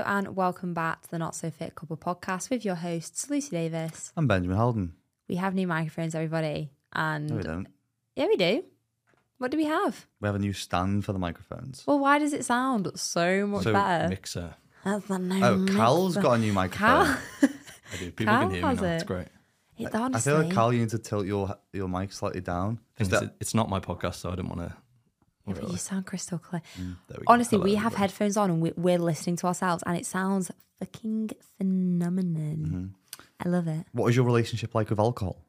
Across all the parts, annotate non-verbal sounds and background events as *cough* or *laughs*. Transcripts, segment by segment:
Hello and welcome back to the Not So Fit Couple podcast with your hosts, Lucy Davis. I'm Benjamin Haldon. We have new microphones, everybody. And No, we don't. yeah, we do. What do we have? We have a new stand for the microphones. Well, why does it sound so much So better? Mixer. That's the name Oh, Cal's mixer. got a new microphone. Cal, *laughs* I do. People Cal can hear me has now. it. It's great. it, I honestly, feel like Cal, you need to tilt your your mic slightly down. Thing Just is, that- it's not my podcast, so I don't want to. Yeah, but you sound crystal clear. Mm. There we. Honestly, Hello, we have everybody. headphones on and we, we're listening to ourselves, and it sounds fucking phenomenal. Mm-hmm. I love it. what is your relationship like with alcohol?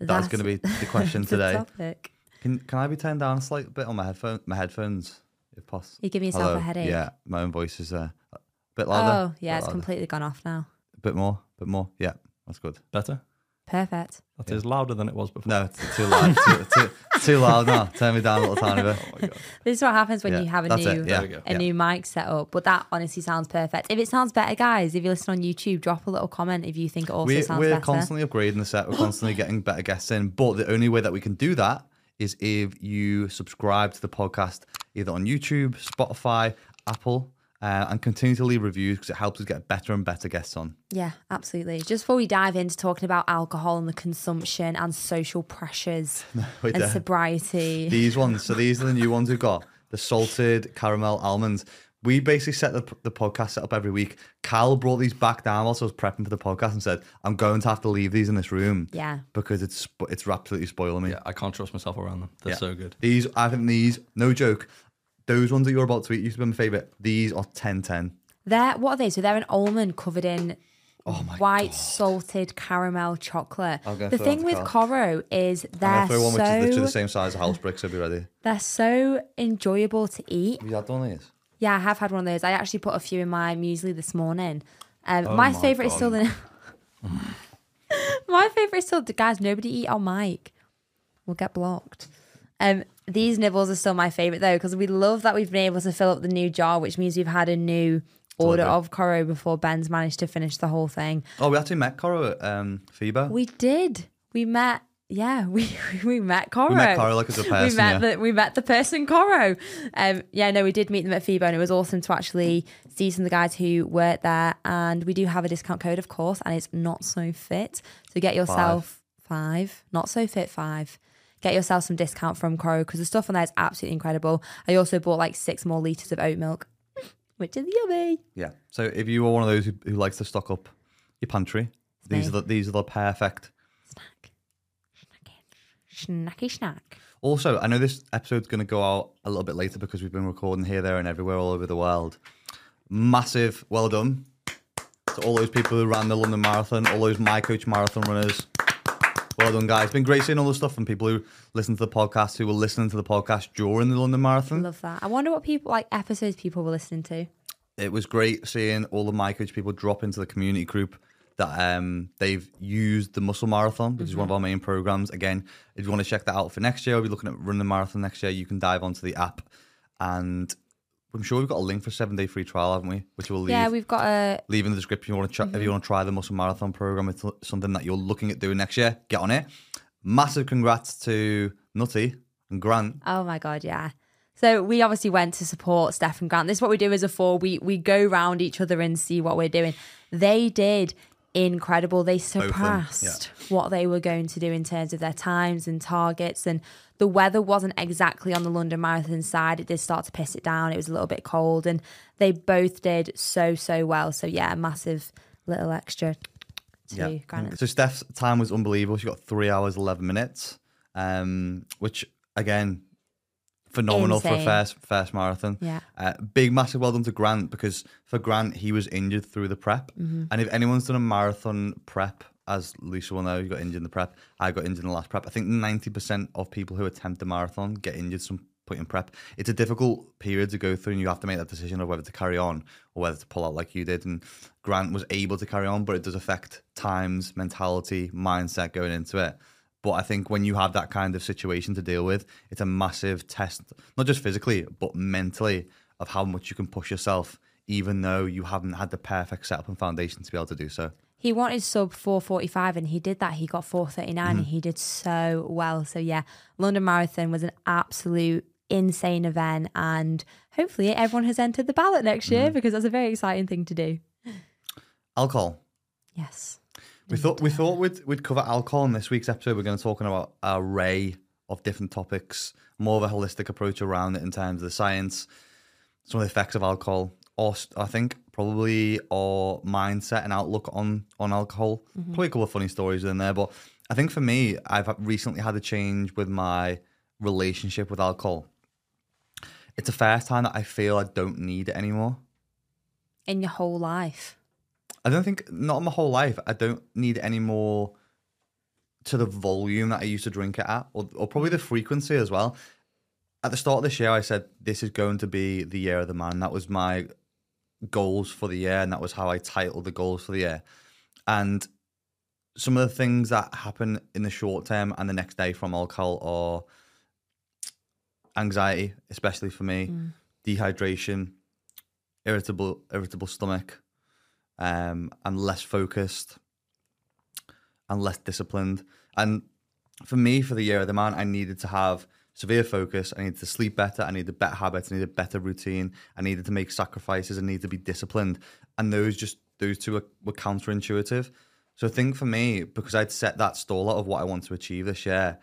That's going to be *laughs* the question the today. topic. Can can I be turned down a slight bit on my headphone my headphones if possible? You give yourself a headache. Yeah, my own voice is uh, a bit louder. Oh, yeah, bit it's louder. completely gone off now. A bit more, a bit more. Yeah, that's good. better. Perfect. That is louder than it was before. No, it's too loud. too, too, too loud now. Turn me down a little tiny bit. *laughs* Oh my god. This is what happens when Yeah, you have a that's new yeah, There we go. a yeah. new mic set up. But that honestly sounds perfect. If it sounds better, guys, if you listen on YouTube, drop a little comment if you think it also We're, sounds we're better. constantly upgrading the set. We're constantly *gasps* getting better guests in. But the only way that we can do that is if you subscribe to the podcast either on YouTube, Spotify, Apple, uh, and continue to leave reviews because it helps us get better and better guests on. Yeah, absolutely. Just before we dive into talking about alcohol and the consumption and social pressures *laughs* Wait and there. sobriety. These ones. So these are the new ones we've got. The salted caramel almonds. We basically set the, the podcast set up every week. Cal brought these back down whilst I was prepping for the podcast and said, I'm going to have to leave these in this room. Yeah. Because it's it's absolutely spoiling me. Yeah, I can't trust myself around them. They're Yeah. so good. These, I think these, no joke, those ones that you're about to eat used to be my favourite. These are 10 10. They're what are they? So they're an almond covered in Oh my white salted caramel chocolate. The thing with Koro is they're throw one which is the same size as house brick, so be ready. they're so enjoyable to eat. Have you had one of these? Yeah, I have had one of those. I actually put a few in my muesli this morning. Um, Oh my, my favorite is still the. *laughs* my favorite is still the guys. Nobody eat on mic. We'll get blocked. Um, these nibbles are still my favorite though because we love that we've been able to fill up the new jar, which means we've had a new order Delivery. of Koro before Ben's managed to finish the whole thing. Oh, we actually met Koro at um, FIBO. We did. We met. Yeah, *laughs* we we met Koro. We met Koro like as a *laughs* person, we met yeah. the we met the person Koro. Um, yeah, no, we did meet them at FIBO, and it was awesome to actually see some of the guys who worked there. And we do have a discount code, of course, and it's not so fit. So get yourself five, not so fit five. Get yourself some discount from Koro because the stuff on there is absolutely incredible. I also bought like six more liters of oat milk, *laughs* which is yummy. Yeah. So if you are one of those who, who likes to stock up your pantry, these me. are the, these are the perfect. Snack, snacky, snacky snack. Also, I know this episode's going to go out a little bit later because we've been recording here, there, and everywhere all over the world. Massive well done to all those people who ran the London Marathon, all those My Coach Marathon runners. Well done, guys. It's been great seeing all the stuff from people who listen to the podcast, who were listening to the podcast during the London Marathon. I love that. I wonder what people like episodes people were listening to. it was great seeing all the my coach people drop into the community group that um, they've used the muscle marathon which is one of our main programs again if you want to check that out for next year we'll be looking at running the marathon next year you can dive onto the app and i'm sure we've got a link for seven day free trial haven't we which we'll leave Yeah, we've got a leave in the description if you want to try, if mm-hmm. you want to try the muscle marathon program it's something that you're looking at doing next year get on it massive congrats to nutty and grant oh my god, yeah. So we obviously went to support Steph and Grant. This is what we do as a four. We we go round each other and see what we're doing. They did incredible. They them, yeah. surpassed what they were going to do in terms of their times and targets. And the weather wasn't exactly on the London Marathon side. It did start to piss it down. It was a little bit cold, and they both did so so well. So yeah, a massive little extra to Grant. So Steph's time was unbelievable. She got three hours eleven minutes, um, which again, phenomenal for a first first marathon. Yeah. Uh, big massive well done to Grant because for Grant he was injured through the prep, Mm-hmm. and if anyone's done a marathon prep. As Lisa will know, you got injured in the prep. I got injured in the last prep. I think ninety percent of people who attempt the marathon get injured some point in prep. It's a difficult period to go through, and you have to make that decision of whether to carry on or whether to pull out like you did. And Grant was able to carry on, but it does affect times, mentality, mindset going into it. But I think when you have that kind of situation to deal with, it's a massive test, not just physically, but mentally, of how much you can push yourself, even though you haven't had the perfect setup and foundation to be able to do so. He wanted sub 445 and he did that. He got 439 Mm-hmm. and he did so well. So, yeah, London Marathon was an absolute insane event. And hopefully, everyone has entered the ballot next year because that's a very exciting thing to do. Alcohol. Yes. We thought we thought we'd we'd cover alcohol in this week's episode. We're going to talk about an array of different topics, more of a holistic approach around it in terms of the science, some of the effects of alcohol, or I think probably our mindset and outlook on on alcohol. Mm-hmm. Probably a couple of funny stories in there, but I think for me, I've recently had a change with my relationship with alcohol. It's the first time that I feel I don't need it anymore. In your whole life. I don't think not my whole life. I don't need it anymore to the volume that I used to drink it at, or, or probably the frequency as well. At the start of this year, I said this is going to be the year of the man. That was my goals for the year, and that was how I titled the goals for the year. And some of the things that happen in the short term and the next day from alcohol are anxiety, especially for me, dehydration, irritable irritable stomach. Um, I'm less focused and less disciplined. And for me, for the year of the man, I needed to have severe focus. I needed to sleep better. I needed better habits. I needed better routine. I needed to make sacrifices. I needed to be disciplined. And those just those two were, were counterintuitive. So I think for me, because I'd set that stall out of what I want to achieve this year,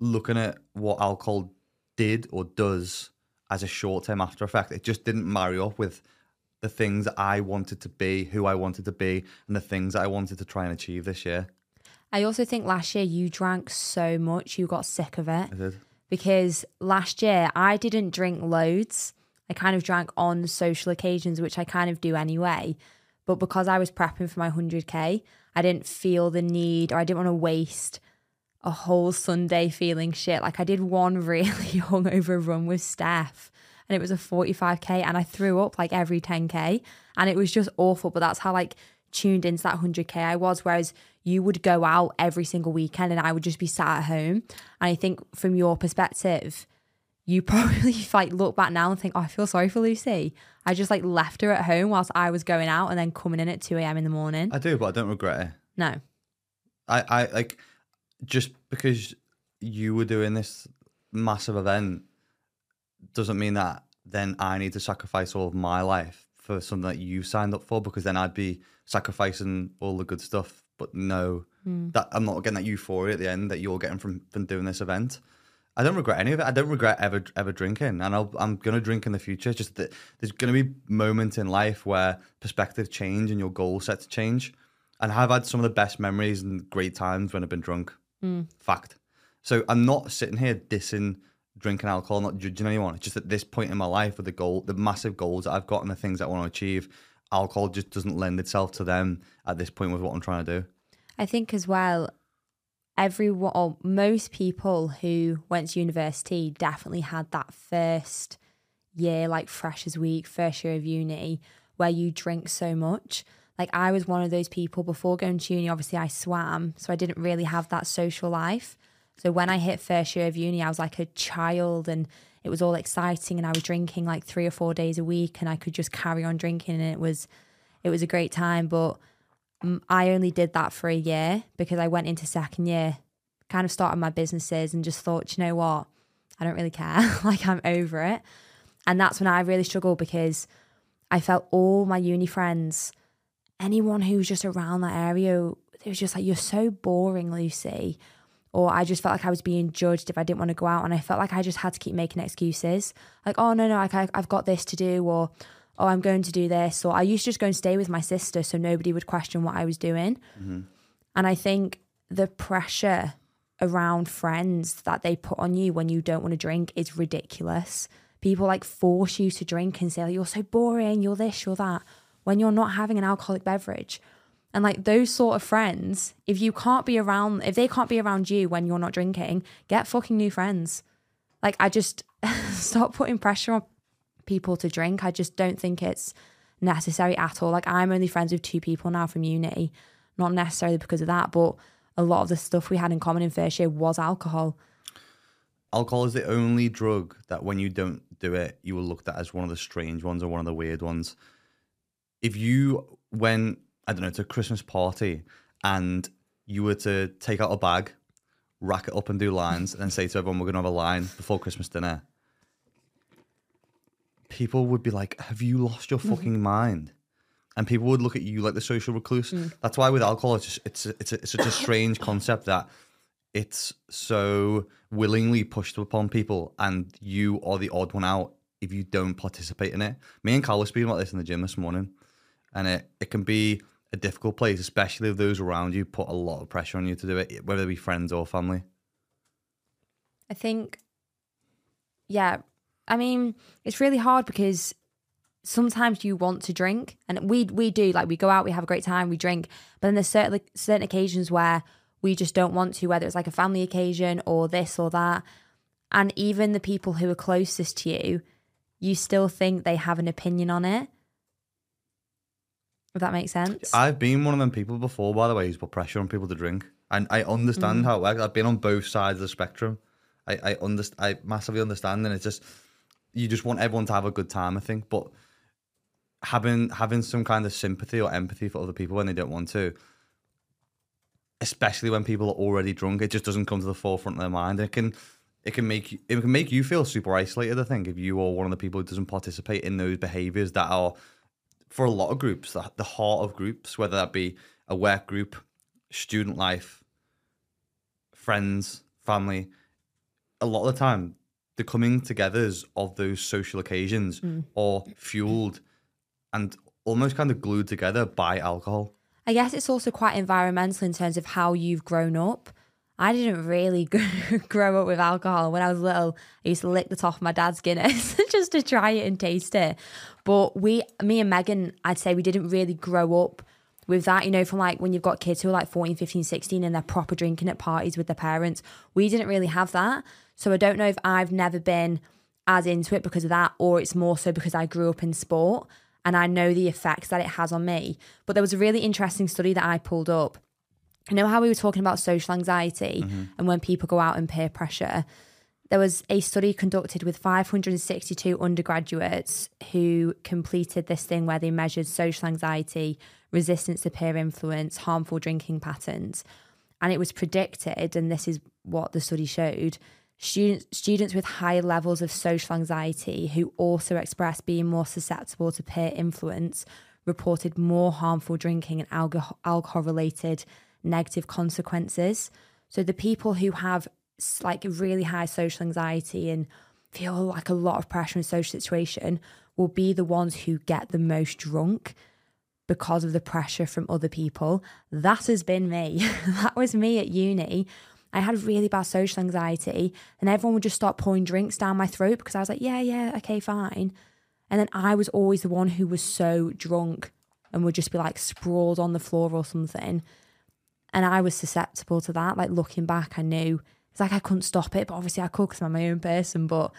looking at what alcohol did or does as a short term after effect, it just didn't marry up with the things that I wanted to be, who I wanted to be, and the things that I wanted to try and achieve this year. I also think last year you drank so much, you got sick of it. I did. Because last year I didn't drink loads. I kind of drank on social occasions, which I kind of do anyway. But because I was prepping for my 100K, I didn't feel the need or I didn't want to waste a whole Sunday feeling shit. Like I did one really *laughs* hungover run with Steph and it was a 45K and I threw up like every 10K and it was just awful. But that's how like tuned into that 100K I was. Whereas you would go out every single weekend and I would just be sat at home. And I think from your perspective, you *laughs* probably like look back now and think, oh, I feel sorry for Lucy. I just like left her at home whilst I was going out and then coming in at 2 a.m. in the morning. I do, but I don't regret it. No. I, I like just because you were doing this massive event doesn't mean that then I need to sacrifice all of my life for something that you signed up for because then I'd be sacrificing all the good stuff. But no, hmm. that I'm not getting that euphoria at the end that you're getting from, from doing this event. I don't regret any of it. I don't regret ever ever drinking, and I'll, I'm gonna drink in the future. Just that there's gonna be moments in life where perspective change and your goal sets change. And I've had some of the best memories and great times when I've been drunk. Hmm. Fact. So I'm not sitting here dissing drinking alcohol, not judging anyone. It's just at this point in my life with the goal, the massive goals that I've got and the things that I want to achieve, alcohol just doesn't lend itself to them at this point with what I'm trying to do. I think as well, everyone or most people who went to university definitely had that first year, like freshers week, first year of uni, where you drink so much. Like I was one of those people before going to uni, obviously I swam, so I didn't really have that social life. So when I hit first year of uni, I was like a child and it was all exciting and I was drinking like three or four days a week and I could just carry on drinking and it was it was a great time. But mm, I only did that for a year because I went into second year, kind of started my businesses and just thought, you know what? I don't really care. *laughs* like I'm over it. And that's when I really struggled because I felt all my uni friends, anyone who was just around that area, it was just like, you're so boring, Lucy. Or I just felt like I was being judged if I didn't want to go out. And I felt like I just had to keep making excuses. Like, oh, no, no, like I, I've got this to do. Or, oh, I'm going to do this. Or I used to just go and stay with my sister so nobody would question what I was doing. Mm-hmm. And I think the pressure around friends that they put on you when you don't want to drink is ridiculous. People like force you to drink and say, like, you're so boring, you're this, you're that, when you're not having an alcoholic beverage. And like those sort of friends, if you can't be around, if they can't be around you when you're not drinking, get fucking new friends. Like I just *laughs* stop putting pressure on people to drink. I just don't think it's necessary at all. Like I'm only friends with two people now from uni, not necessarily because of that, but a lot of the stuff we had in common in first year was alcohol. Alcohol is the only drug that when you don't do it, you will looked at as one of the strange ones or one of the weird ones. If you went, I don't know, to a Christmas party and you were to take out a bag, rack it up and do lines, and then say to everyone, we're going to have a line before Christmas dinner, people would be like, "Have you lost your mm-hmm. fucking mind?" And people would look at you like the social recluse. Mm. That's why with alcohol, it's just, it's it's, a, it's such a strange *coughs* concept that it's so willingly pushed upon people, and you are the odd one out if you don't participate in it. Me and Cal were speaking about this in the gym this morning, and it, it can be a difficult place, especially if those around you put a lot of pressure on you to do it, whether they be friends or family. I think, yeah, I mean, it's really hard because sometimes you want to drink, and we we do like we go out, we have a great time, we drink, but then there's certain certain occasions where we just don't want to, whether it's like a family occasion or this or that, and even the people who are closest to you, you still think they have an opinion on it. If that makes sense. I've been one of them people before, by the way, who's put pressure on people to drink, and I understand mm. how it works. I've been on both sides of the spectrum. I I underst- I massively understand, and it's just you just want everyone to have a good time. I think, but having having some kind of sympathy or empathy for other people when they don't want to, especially when people are already drunk, it just doesn't come to the forefront of their mind. It can it can make you it can make you feel super isolated. I think if you are one of the people who doesn't participate in those behaviours that are for a lot of groups the, the heart of groups, whether that be a work group, student life, friends, family. A lot of the time, the coming togethers of those social occasions mm. are fueled and almost kind of glued together by alcohol. I guess it's also quite environmental in terms of how you've grown up. I didn't really *laughs* grow up with alcohol. When I was little, I used to lick the top of my dad's Guinness *laughs* just to try it and taste it. But we, me and Megan, I'd say we didn't really grow up with that, you know, from like when you've got kids who are like 14, 15, 16 and they're proper drinking at parties with their parents. We didn't really have that. So I don't know if I've never been as into it because of that, or it's more so because I grew up in sport and I know the effects that it has on me. But there was a really interesting study that I pulled up. You know how we were talking about social anxiety mm-hmm. and when people go out in peer pressure? There was a study conducted with 562 undergraduates who completed this thing where they measured social anxiety, resistance to peer influence, harmful drinking patterns. And it was predicted, and this is what the study showed students, students with higher levels of social anxiety who also expressed being more susceptible to peer influence reported more harmful drinking and alcohol related negative consequences. So the people who have like really high social anxiety and feel like a lot of pressure in social situation will be the ones who get the most drunk because of the pressure from other people. That has been me. *laughs* that was me at uni. I had really bad social anxiety, and everyone would just start pouring drinks down my throat because I was like, yeah, yeah, okay, fine. And then I was always the one who was so drunk and would just be like sprawled on the floor or something. And I was susceptible to that. Like looking back, I knew it's like I couldn't stop it, but obviously I could because I'm my own person. But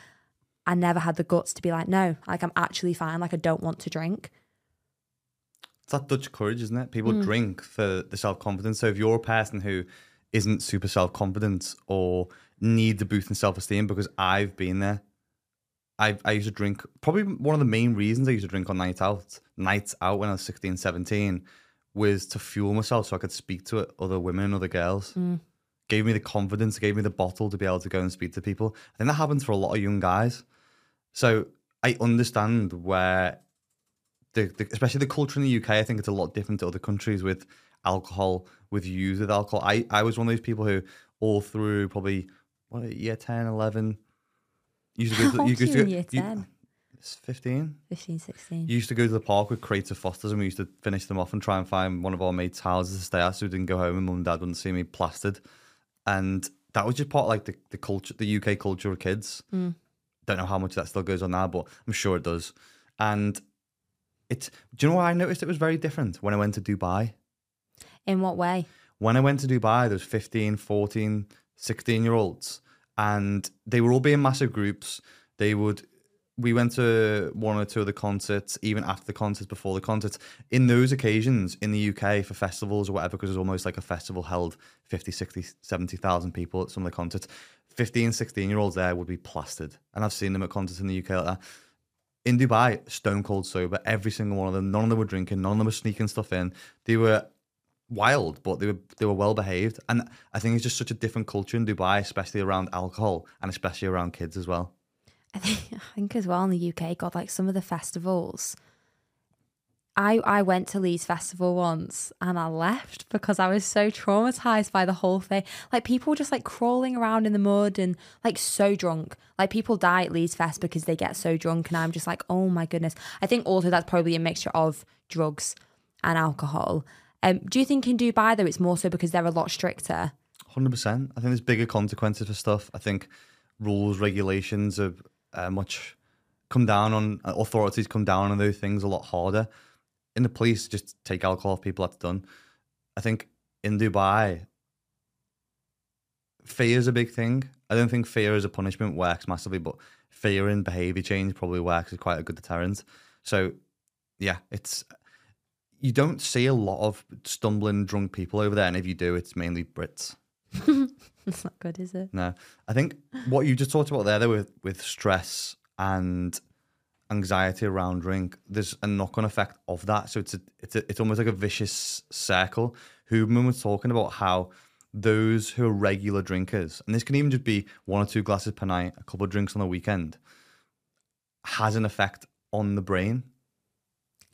I never had the guts to be like, no, like I'm actually fine. Like I don't want to drink. It's that Dutch courage, isn't it? People mm. drink for the self confidence. So if you're a person who isn't super self confident or need the boost in self esteem, because I've been there. I I used to drink. Probably one of the main reasons I used to drink on nights out, nights out when I was 16, 17, was to fuel myself so I could speak to other women, other girls. Gave me the confidence, gave me the bottle to be able to go and speak to people. I think that happens for a lot of young guys. So I understand where the, the especially the culture in the UK, I think it's a lot different to other countries with alcohol, with use with alcohol. I, I was one of those people who all through probably what year 10, 11, used to go to, *laughs* How used to you go- year you- 10? It's 15. 15, 16. You used to go to the park with crates of Fosters and we used to finish them off and try and find one of our mates' houses to stay at so we didn't go home and mum and dad wouldn't see me plastered. And that was just part of like the, the culture, the UK culture of kids. Mm. Don't know how much that still goes on now, but I'm sure it does. And it's, do you know what I noticed? It was very different when I went to Dubai. In what way? When I went to Dubai, there was 15, 14, 16 year olds and they were all being massive groups. They would, we went to one or two of the concerts, even after the concerts, before the concerts. In those occasions in the UK for festivals or whatever, because it was almost like a festival held 50, 60, 70,000 people at some of the concerts. 15, 16 year olds there would be plastered. And I've seen them at concerts in the UK like that. In Dubai, stone cold sober, every single one of them. None of them were drinking, none of them were sneaking stuff in. They were wild, but they were they were well behaved. And I think it's just such a different culture in Dubai, especially around alcohol and especially around kids as well. I *laughs* think, I think as well in the UK, God, like some of the festivals. I I went to Leeds Festival once and I left because I was so traumatized by the whole thing. Like people just like crawling around in the mud and like so drunk. Like people die at Leeds Fest because they get so drunk and I'm just like, oh my goodness. I think also that's probably a mixture of drugs and alcohol. Um, do you think in Dubai though it's more so because they're a lot stricter? Hundred percent. I think there's bigger consequences for stuff. I think rules, regulations are uh, much come down on uh, authorities come down on those things a lot harder. In the police, just take alcohol off people. That's done. I think in Dubai, fear is a big thing. I don't think fear as a punishment works massively, but fear and behavior change probably works as quite a good deterrent. So, yeah, it's you don't see a lot of stumbling drunk people over there, and if you do, it's mainly Brits. *laughs* That's not good, is it? No, I think what you just talked about there, though, with with stress and anxiety around drink, there's a knock on effect of that. So it's a, it's a, it's almost like a vicious circle. Huberman was talking about how those who are regular drinkers, and this can even just be one or two glasses per night, a couple of drinks on the weekend, has an effect on the brain.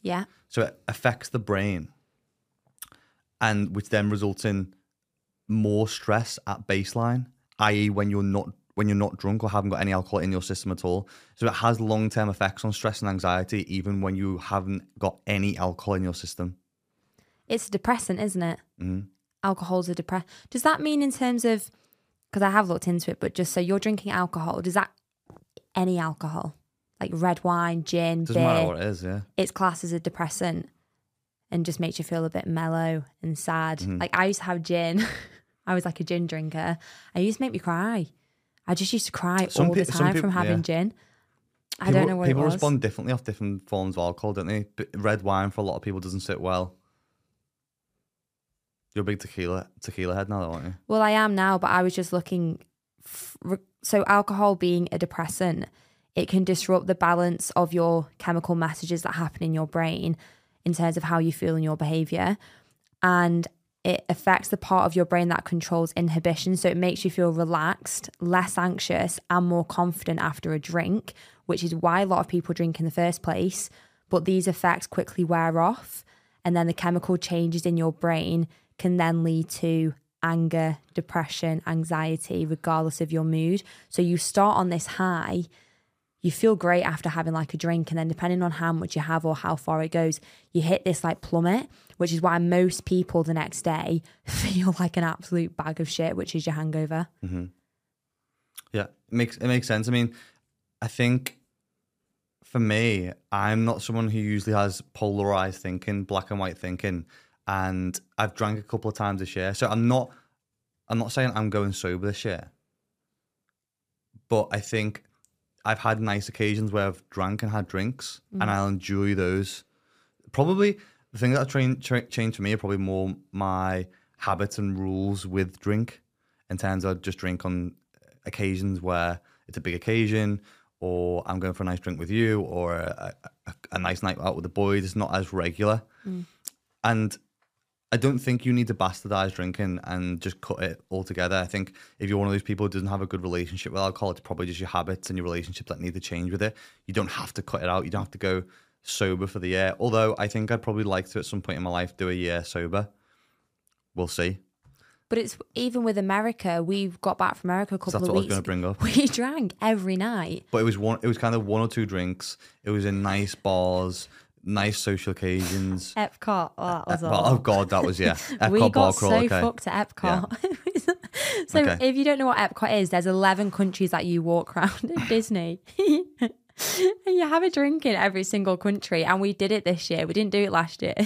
Yeah. So it affects the brain, and which then results in more stress at baseline, i.e., when you're not when you're not drunk or haven't got any alcohol in your system at all. So it has long term effects on stress and anxiety, even when you haven't got any alcohol in your system. It's a depressant, isn't it? Mhm. Alcohol's a depress. Does that mean in terms of? Because I have looked into it, but just so you're drinking alcohol, does that any alcohol like red wine, gin, Doesn't beer? matter what it is, yeah. it's classed as a depressant and just makes you feel a bit mellow and sad. Mm-hmm. Like I used to have gin. *laughs* I was like a gin drinker. I used to make me cry. I just used to cry Some all the pe- some time peop- from having yeah. gin. I People- don't know what people it was. respond differently off different forms of alcohol, don't they? But red wine for a lot of people doesn't sit well. You're a big tequila tequila head now, though, aren't you? Well, I am now, but I was just looking. F- so, alcohol being a depressant, it can disrupt the balance of your chemical messages that happen in your brain in terms of how you feel and your behavior. And it affects the part of your brain that controls inhibition. So, it makes you feel relaxed, less anxious, and more confident after a drink, which is why a lot of people drink in the first place. But these effects quickly wear off. And then the chemical changes in your brain can then lead to anger, depression, anxiety, regardless of your mood. So you start on this high, you feel great after having like a drink, and then depending on how much you have or how far it goes, you hit this like plummet, which is why most people the next day *laughs* feel like an absolute bag of shit, which is your hangover. Mm-hmm. Yeah, it makes it makes sense. I mean, I think for me, I'm not someone who usually has polarized thinking, black and white thinking, and I've drank a couple of times this year, so I'm not. I'm not saying I'm going sober this year, but I think I've had nice occasions where I've drank and had drinks, and mm. I'll enjoy those. Probably the thing that train, tra- changed for me are probably more my habits and rules with drink, in terms of just drink on occasions where it's a big occasion, or I'm going for a nice drink with you, or a, a, a nice night out with the boys. It's not as regular, mm. and I don't think you need to bastardize drinking and just cut it altogether. I think if you're one of those people who doesn't have a good relationship with alcohol, it's probably just your habits and your relationships that need to change with it. You don't have to cut it out. You don't have to go sober for the year. Although I think I'd probably like to at some point in my life do a year sober. We'll see. But it's even with America, we got back from America a couple that's of what I was weeks. going to bring up. *laughs* We drank every night. But it was one. It was kind of one or two drinks. It was in nice bars, nice social occasions. *laughs* Epcot, oh, that was Oh, oh God, that was yeah. *laughs* Epcot we bar got crawl. so okay. fucked at Epcot. so Okay. if you don't know what Epcot is, there's 11 countries that you walk around in Disney. And *laughs* you have a drink in every single country. And we did it this year. We didn't do it last year. *laughs*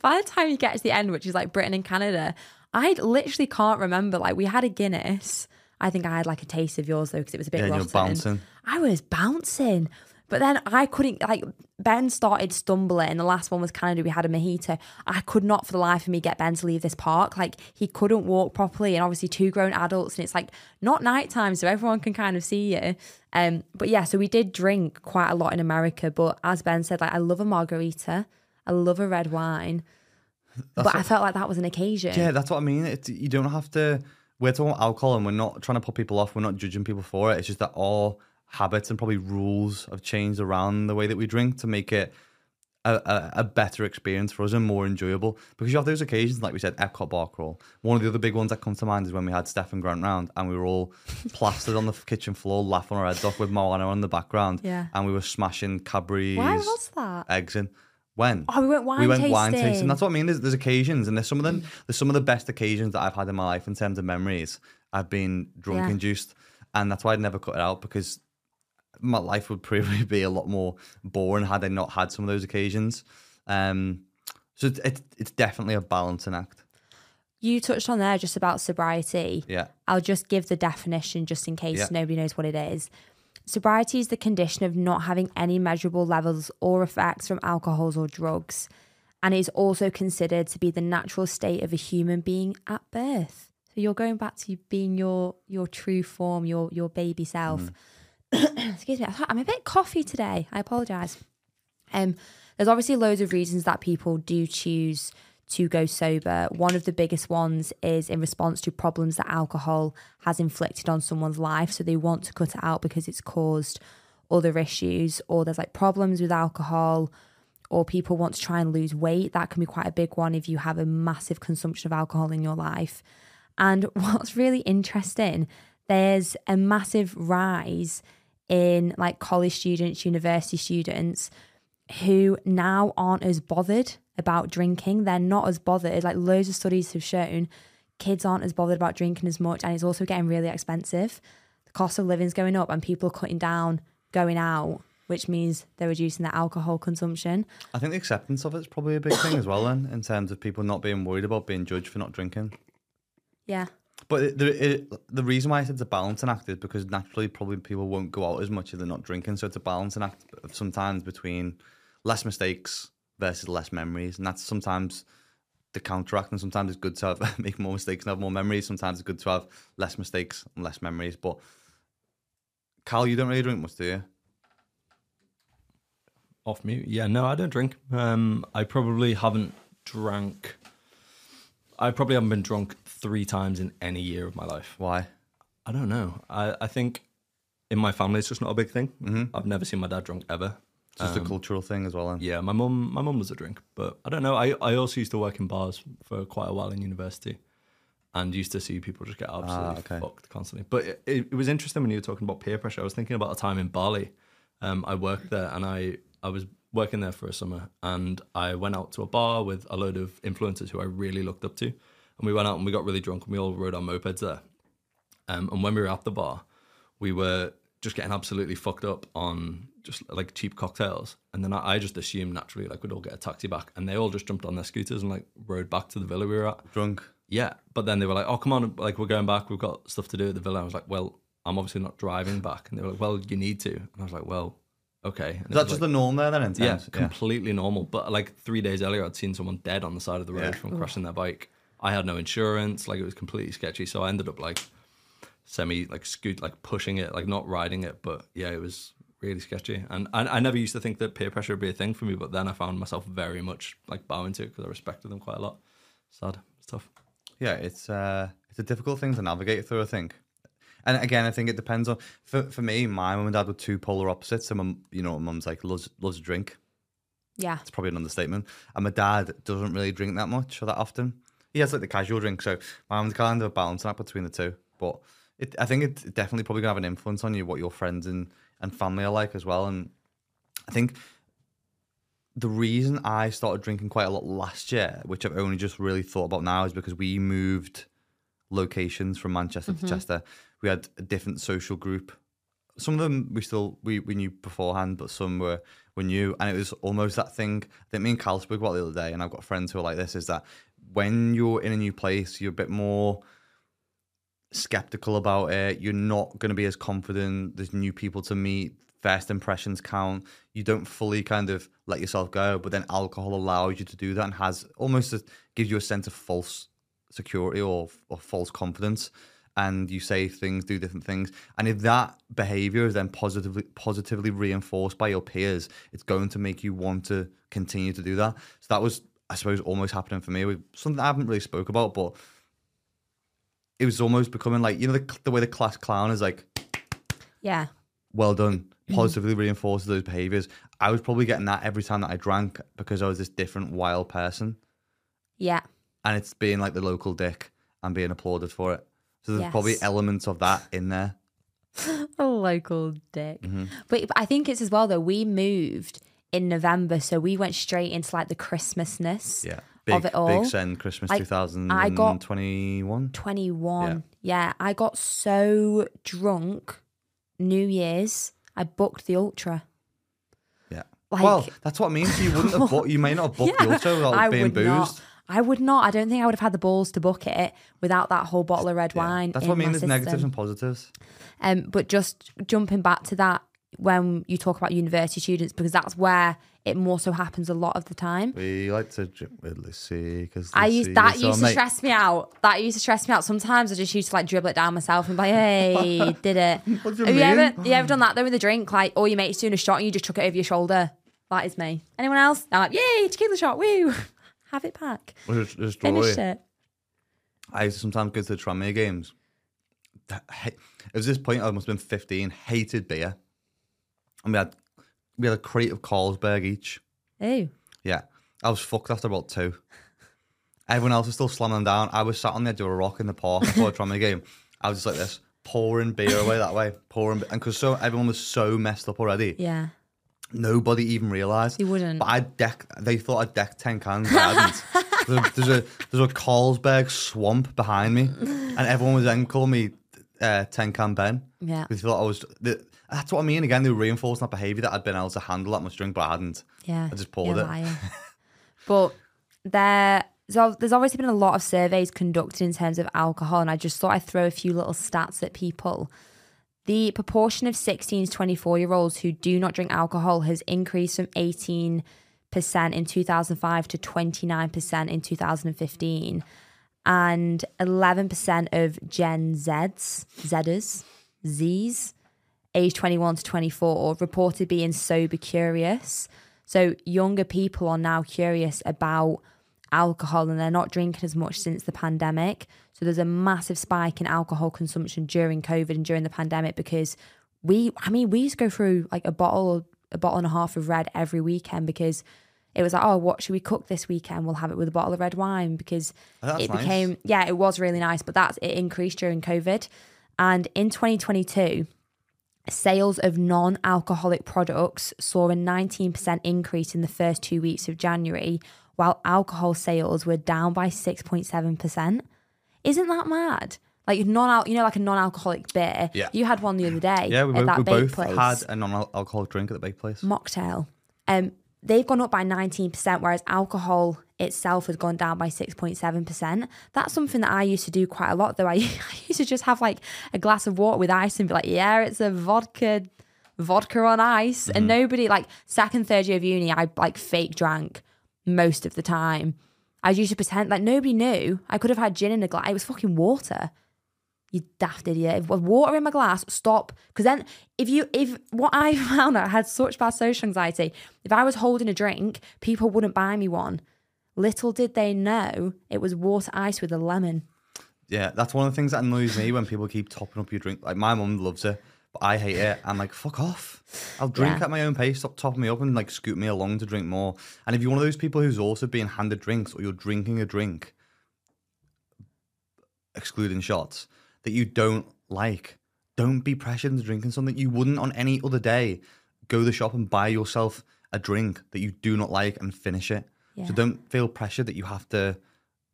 By the time you get to the end, which is like Britain and Canada, I literally can't remember. Like we had a Guinness. I think I had like a taste of yours though because it was a bit Yeah, rotten. bouncing. I was bouncing. But then I couldn't like Ben started stumbling. And the last one was Canada. We had a mojito. I could not for the life of me get Ben to leave this park. Like he couldn't walk properly, and obviously two grown adults, and it's like not nighttime, so everyone can kind of see you. Um, but yeah, so we did drink quite a lot in America. But as Ben said, like I love a margarita, I love a red wine. but I felt like that was an occasion. Yeah, that's what I mean. It's, you don't have to we're talking about alcohol and we're not trying to put people off. We're not judging people for it. It's just that our habits and probably rules have changed around the way that we drink to make it a, a, a better experience for us and more enjoyable. Because you have those occasions, like we said, Epcot Bar Crawl. One of the other big ones that come to mind is when we had Steph and Grant round and we were all *laughs* plastered on the kitchen floor, laughing our heads off with Moana on the background. Yeah. And we were smashing Cadbury's Why was that? eggs in. When? Oh, we went wine we went tasting. wine tasting. That's what I mean. There's, there's occasions, and there's some of them. Mm. There's some of the best occasions that I've had in my life in terms of memories. I've been drunk Yeah. induced, and that's why I'd never cut it out because my life would *laughs* probably be a lot more boring had I not had some of those occasions. Um, so it's, it's it's definitely a balancing act. You touched on there just about sobriety. Yeah. I'll just give the definition just in case Yeah. nobody knows what it is. Sobriety is the condition of not having any measurable levels or effects from alcohols or drugs, and is also considered to be the natural state of a human being at birth. So you're going back to being your your true form, your your baby self. *coughs* Excuse me, I'm a bit coffee today. I apologise. Um, there's obviously loads of reasons that people do choose to go sober. One of the biggest ones is in response to problems that alcohol has inflicted on someone's life. So they want to cut it out because it's caused other issues, or there's like problems with alcohol, or people want to try and lose weight. That can be quite a big one if you have a massive consumption of alcohol in your life. And *laughs* what's really interesting, there's a massive rise in like college students, university students who now aren't as bothered about drinking. They're not as bothered. Like loads of studies have shown, kids aren't as bothered about drinking as much, and it's also getting really expensive. The cost of living's going up, and people are cutting down going out, which means they're reducing their alcohol consumption. I think the acceptance of it's probably a big thing as well, then, in terms of people not being worried about being judged for not drinking. Yeah. But the it, the reason why I said it's a balancing act is because naturally, probably people won't go out as much if they're not drinking. So it's a balancing act sometimes between less mistakes versus less memories, and that's sometimes the counteract. And sometimes it's good to have *laughs* make more mistakes and have more memories. Sometimes it's good to have less mistakes and less memories. But Cal, you don't really drink much, do you? Off mute. Yeah, no, I don't drink. Um, I probably haven't drank. I probably haven't been drunk three times in any year of my life. Why? I don't know. I, I think in my family it's just not a big thing. Mm-hmm. I've never seen my dad drunk ever. It's just a cultural thing as well. Then. Yeah, my mum my mum was a drink, but I don't know. I, I also used to work in bars for quite a while in university, and used to see people just get absolutely Ah, okay. fucked constantly. But it, it, it was interesting when you were talking about peer pressure. I was thinking about a time in Bali. Um, I worked there, and I I was working there for a summer, and I went out to a bar with a load of influencers who I really looked up to, and we went out and we got really drunk, and we all rode our mopeds there. Um, and when we were at the bar, we were just getting absolutely fucked up on just like cheap cocktails. And then I, I just assumed naturally like we'd all get a taxi back, and they all just jumped on their scooters and like rode back to the villa we were at. Drunk. Yeah, but then they were like, "Oh, come on, like we're going back. We've got stuff to do at the villa." I was like, "Well, I'm obviously not driving back," and they were like, "Well, you need to." And I was like, "Well, okay." And Is that just like- the norm there then? In yeah, terms? completely normal. But like three days earlier, I'd seen someone dead on the side of the road Yeah. from crashing their bike. I had no insurance. Like it was completely sketchy. So I ended up like semi like scoot like pushing it, like not riding it. But yeah, it was really sketchy. And I, I never used to think that peer pressure would be a thing for me. But then I found myself very much like bowing to it because I respected them quite a lot. Sad. It's tough. Yeah, it's uh, it's a difficult thing to navigate through. I think, and again, I think it depends on. For for me, my mum and dad were two polar opposites. So, mum, you know, mum's like loves loves to drink. Yeah. It's probably an understatement. And my dad doesn't really drink that much or that often. He has like the casual drink. So my mum's kind of a balance act between the two. But it, I think it's definitely probably gonna have an influence on you what your friends and and family are like as well. And I think the reason I started drinking quite a lot last year, which I've only just really thought about now, is because we moved locations from Manchester to mm-hmm. Chester. We had a different social group. Some of them we still we, we knew beforehand, but some were were new, and it was almost that thing that me and Cal spoke about the other day. And I've got friends who are like this: is that when you're in a new place, you're a bit more skeptical about it. You're not going to be as confident. There's new people to meet. First impressions count. You don't fully kind of let yourself go, but then alcohol allows you to do that and has almost a, gives you a sense of false security or, or false confidence. And you say things, do different things, and if that behavior is then positively positively reinforced by your peers, it's going to make you want to continue to do that. So that was, I suppose, almost happening for me with something I haven't really spoke about, but it was almost becoming like you know the, the way the class clown is like Yeah. well done, Mm-hmm. positively reinforces those behaviors. I was probably getting that every time that I drank because I was this different wild person, Yeah. and it's being like the local dick and being applauded for it. So there's probably elements of that in there. *laughs* A local dick. Mm-hmm. But I think it's as well though, we moved in November, so we went straight into like the Christmasness Yeah, of it all. big send Christmas Like, 2021. 21. Yeah. I got so drunk New Year's, I booked the ultra. Yeah. Like- well, that's what I mean. So you wouldn't have *laughs* booked, you may not have booked the ultra without I being would boozed. not. I would not. I don't think I would have had the balls to book it without that whole bottle of red Yeah. wine. That's in what I mean. There's system. negatives and positives. Um, but just jumping back to that, when you talk about university students, because that's where it more so happens a lot of the time. We like to drink with Lucy because I used that used to stress me out. That used to stress me out. Sometimes I just used to like dribble it down myself and be like, "Hey, *laughs* did it?" *laughs* What do you Have you ever you ever done that though with a drink? Like all your mates doing a shot and you just chuck it over your shoulder. That is me. Anyone else? I'm like, "Yay, tequila shot! Woo, *laughs* have it back, Just, just finish it." I used to sometimes go to the Tranmere games. That- It was this point I must have been 15, hated beer. And we had we had a crate of Carlsberg each. Oh. Yeah. I was fucked after about two. *laughs* Everyone else was still slamming them down. I was sat on the edge of a rock in the park before a Tranmere game. I was just like this, pouring beer away that way, pouring, and because so everyone was so messed up already, yeah. nobody even realised. You wouldn't. But I deck. They thought I decked ten cans. I hadn't. *laughs* there's, a, there's a there's a Carlsberg swamp behind me, and everyone was then calling me uh, ten can Ben. Yeah. They thought I was. The, that's what I mean. Again, they were reinforcing that behaviour that I'd been able to handle that much drink, but I hadn't. Yeah, I just poured it. *laughs* but there, so there's obviously been a lot of surveys conducted in terms of alcohol, and I just thought I'd throw a few little stats at people. The proportion of 16 to 24 year olds who do not drink alcohol has increased from 18% in 2005 to 29% in 2015. And 11% of Gen Zs, Zers, Zs, age 21 to 24 reported being sober curious. So younger people are now curious about alcohol and they're not drinking as much since the pandemic. So there's a massive spike in alcohol consumption during COVID and during the pandemic because we I mean we used to go through like a bottle a bottle and a half of red every weekend because it was like, oh, what should we cook this weekend? We'll have it with a bottle of red wine because Oh, it nice. became yeah, it was really nice, but that's it increased during COVID. And in 2022, sales of non alcoholic products saw a 19% increase in the first two weeks of January, while alcohol sales were down by 6.7%. Isn't that mad? Like non you know, like a non alcoholic beer. Yeah. You had one the other day Yeah, we, at both, that we bake both place. had a non-alcoholic drink at the bake place. mocktail. Um, they've gone up by 19%, whereas alcohol itself has gone down by 6.7%. That's something that I used to do quite a lot, though. I, *laughs* I used to just have like a glass of water with ice and be like, yeah, it's a vodka, vodka on ice. And mm-hmm. nobody, like, second, third year of uni, I like fake drank most of the time. I used to pretend like nobody knew. I could have had gin in a glass. It was fucking water. You daft idiot. If water in my glass, stop. Because then, if you, if what I *laughs* found out, I had such bad social anxiety. If I was holding a drink, people wouldn't buy me one. Little did they know it was water ice with a lemon. Yeah, that's one of the things that annoys me when people keep topping up your drink. Like my mum loves it, but I hate it. I'm like, fuck off. I'll drink Yeah. at my own pace. Stop topping me up and like scoop me along to drink more. And if you're one of those people who's also being handed drinks or you're drinking a drink, excluding shots, that you don't like, don't be pressured into drinking something you wouldn't on any other day. Go to the shop and buy yourself a drink that you do not like and finish it. Yeah. So don't feel pressured that you have to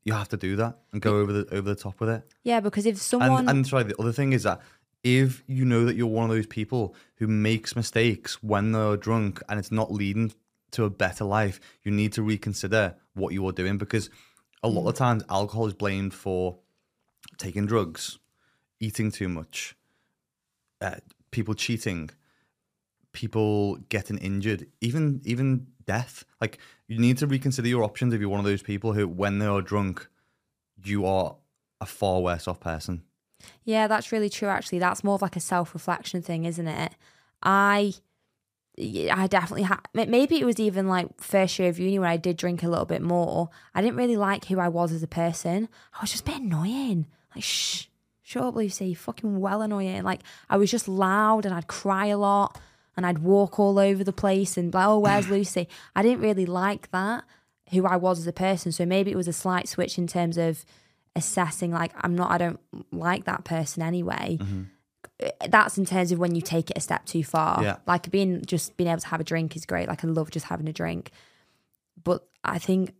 you have to do that and go over the over the top with it. Yeah, because if someone, And, and sorry, the other thing is that if you know that you're one of those people who makes mistakes when they're drunk and it's not leading to a better life, you need to reconsider what you are doing because a lot of mm. times alcohol is blamed for taking drugs, eating too much, uh, people cheating, people getting injured, even even death. Like you need to reconsider your options if you're one of those people who, when they are drunk, you are a far worse off person. Yeah, that's really true. Actually, that's more of like a self-reflection thing, isn't it? I, I definitely had. Maybe it was even like first year of uni when I did drink a little bit more. I didn't really like who I was as a person. I was just a bit annoying. Like, shh, shut up, Lucy, you're fucking well annoying. Like I was just loud and I'd cry a lot and I'd walk all over the place and like, oh, where's *clears throat* Lucy? I didn't really like that, who I was as a person. So maybe it was a slight switch in terms of assessing like I'm not I don't like that person anyway. Mm-hmm. Uh, that's in terms of when you take it a step too far. Yeah. Like being just being able to have a drink is great. Like I love just having a drink. But I think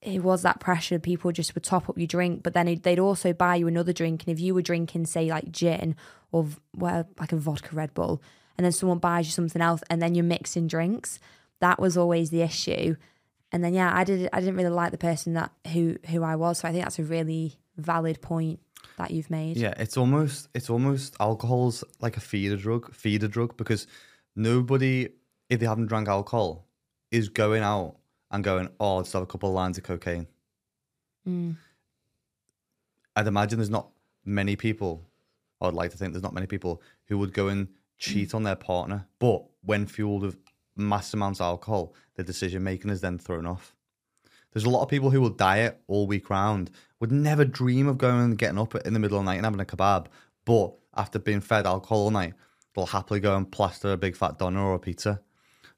it was that pressure. People just would top up your drink, but then they'd also buy you another drink. And if you were drinking, say, like gin or well, like a vodka Red Bull, and then someone buys you something else, and then you're mixing drinks, that was always the issue. And then yeah, I did. I didn't really like the person that who who I was. So I think that's a really valid point that you've made. Yeah, it's almost it's almost alcohol's like a feeder drug, feeder drug because nobody, if they haven't drank alcohol, is going out and going, oh, let's have a couple of lines of cocaine. Mm. I'd imagine there's not many people. I'd like to think there's not many people who would go and cheat on their partner, but when fueled with mass amounts of alcohol, the decision making is then thrown off. There's a lot of people who will diet all week round, would never dream of going and getting up in the middle of the night and having a kebab, but after being fed alcohol all night, they'll happily go and plaster a big fat doner or a pizza.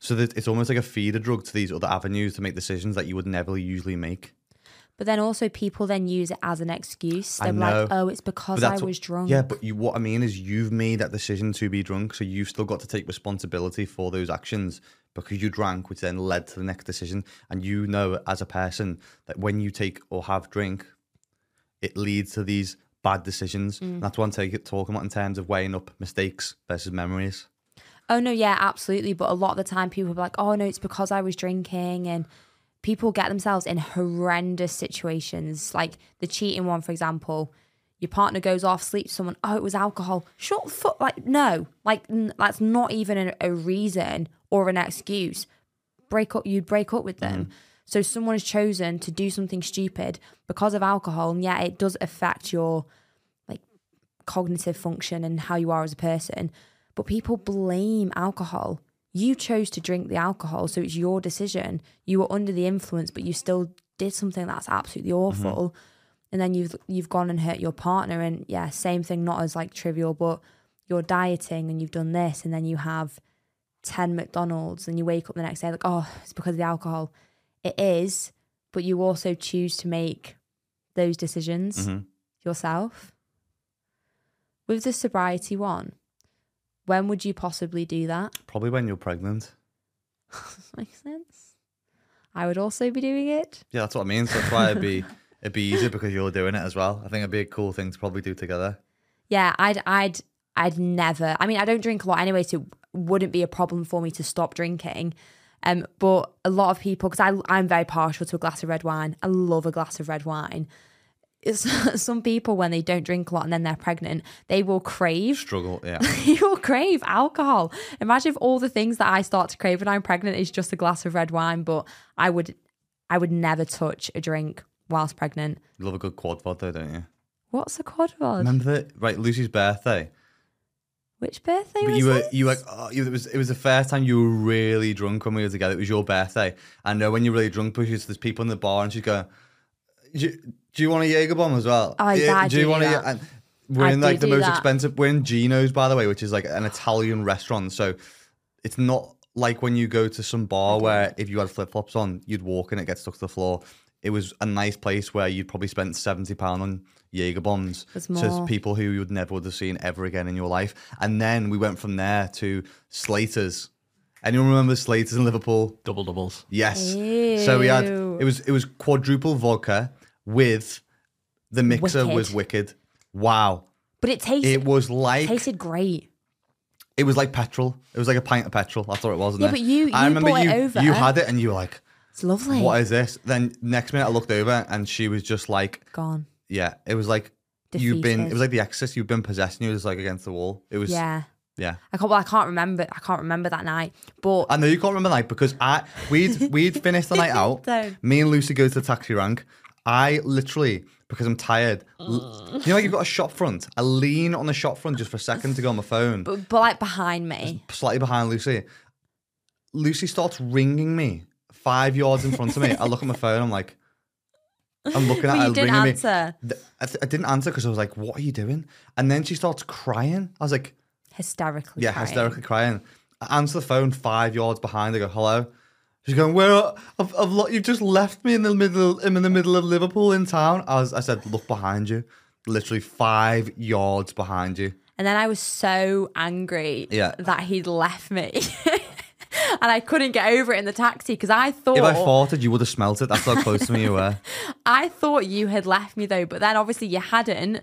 So that it's almost like a feeder drug to these other avenues to make decisions that you would never usually make. But then also people then use it as an excuse. I They're know. like, oh, it's because I what- was drunk. Yeah, but you, what I mean is you've made that decision to be drunk, so you've still got to take responsibility for those actions because you drank, which then led to the next decision. And you know as a person that when you take or have drink, it leads to these bad decisions. Mm. And that's what I'm talking about in terms of weighing up mistakes versus memories. Oh no, yeah, absolutely. But a lot of the time, people are like, "Oh no, it's because I was drinking," and people get themselves in horrendous situations, like the cheating one, for example. Your partner goes off, sleeps with someone. Oh, it was alcohol. Shut fuck. Like no, like n- that's not even a, a reason or an excuse. Break up. You'd break up with them. Mm-hmm. So someone has chosen to do something stupid because of alcohol, and yeah, it does affect your like cognitive function and how you are as a person. But people blame alcohol. You chose to drink the alcohol, so it's your decision. You were under the influence, but you still did something that's absolutely awful. And then you've you've gone and hurt your partner. And yeah, same thing, not as like trivial, but you're dieting and you've done this, and then you have ten McDonald's, and you wake up the next day like, oh, it's because of the alcohol. It is, but you also choose to make those decisions Mhm. yourself. With the sobriety one, when would you possibly do that? *laughs* Probably when you're pregnant. Makes sense. I would also be doing it. Yeah, that's what I mean. So that's why it'd be *laughs* it'd be easier because you're doing it as well. I think it'd be a cool thing to probably do together. Yeah, I'd I'd I'd never. I mean, I don't drink a lot anyway, so it wouldn't be a problem for me to stop drinking. Um, but a lot of people, because I I'm very partial to a glass of red wine. I love a glass of red wine. It's, *laughs* some people when they don't drink a lot and then they're pregnant, they will crave Struggle, yeah. *laughs* you will crave alcohol. Imagine if all the things that I start to crave when I'm pregnant is just a glass of red wine, but I would I would never touch a drink whilst pregnant. You love a good quad vod though, don't you? What's a quad vod? Remember that? Right, Lucy's birthday. Which birthday But was you were this? you were oh, you, it was it was the first time you were really drunk when we were together. It was your birthday. I know when you're really drunk because there's people in the bar and she's going, "Do you, do you want a Jaeger bomb as well? Oh, yeah, I do want do a?" that. And we're I in like the most that. expensive. We're in Gino's by the way, which is like an Italian restaurant. So it's not like when you go to some bar mm-hmm. where if you had flip flops on, you'd walk and it gets stuck to the floor. It was a nice place where you'd probably spent seventy pound on Jaeger bombs to people who you would never would have seen ever again in your life. And then we went from there to Slater's. Anyone remember Slater's in Liverpool? Double doubles. Yes. So we had it was it was quadruple vodka with the mixer Wicked. was wicked. Wow. but it tasted It was like tasted great. it was like petrol. It was like a pint of petrol. That's what it was. Wasn't Yeah, it? but you- I you remember brought it you over. you had it and you were like, It's lovely. "What is this?" Then next minute I looked over and she was just like, Gone. "Yeah." It was like you've been. It was like the Exorcist. You've been possessing You was like against the wall. It was Yeah. yeah. I can't. Well, I can't remember. I can't remember that night. But I know you can't remember the night because I we'd we'd finished the *laughs* night out. Me and Lucy go to the taxi rank. I literally because I'm tired. l- you know, like you've got a shop front. I lean on the shop front just for a second to go on my phone, but, but like behind me. slightly behind Lucy. Lucy starts ringing me five yards in front of me. I look at my phone. I'm like, I'm looking at But her you didn't ringing me. answer. Th- I, th- I didn't answer because I was like, "What are you doing?" And then she starts crying. I was like, Hysterically. "Yeah, crying. hysterically crying." I answer the phone five yards behind. I go, "Hello." She's going, "Where? I've, I've, you've just left me in the middle. I'm in the middle of Liverpool in town." I was, I said, "Look behind you." Literally five yards behind you. And then I was so angry Yeah. that he'd left me. *laughs* and I couldn't get over it in the taxi because I thought If I farted, you would have smelt it. That's how close to me you were. *laughs* I thought you had left me though, but then obviously you hadn't.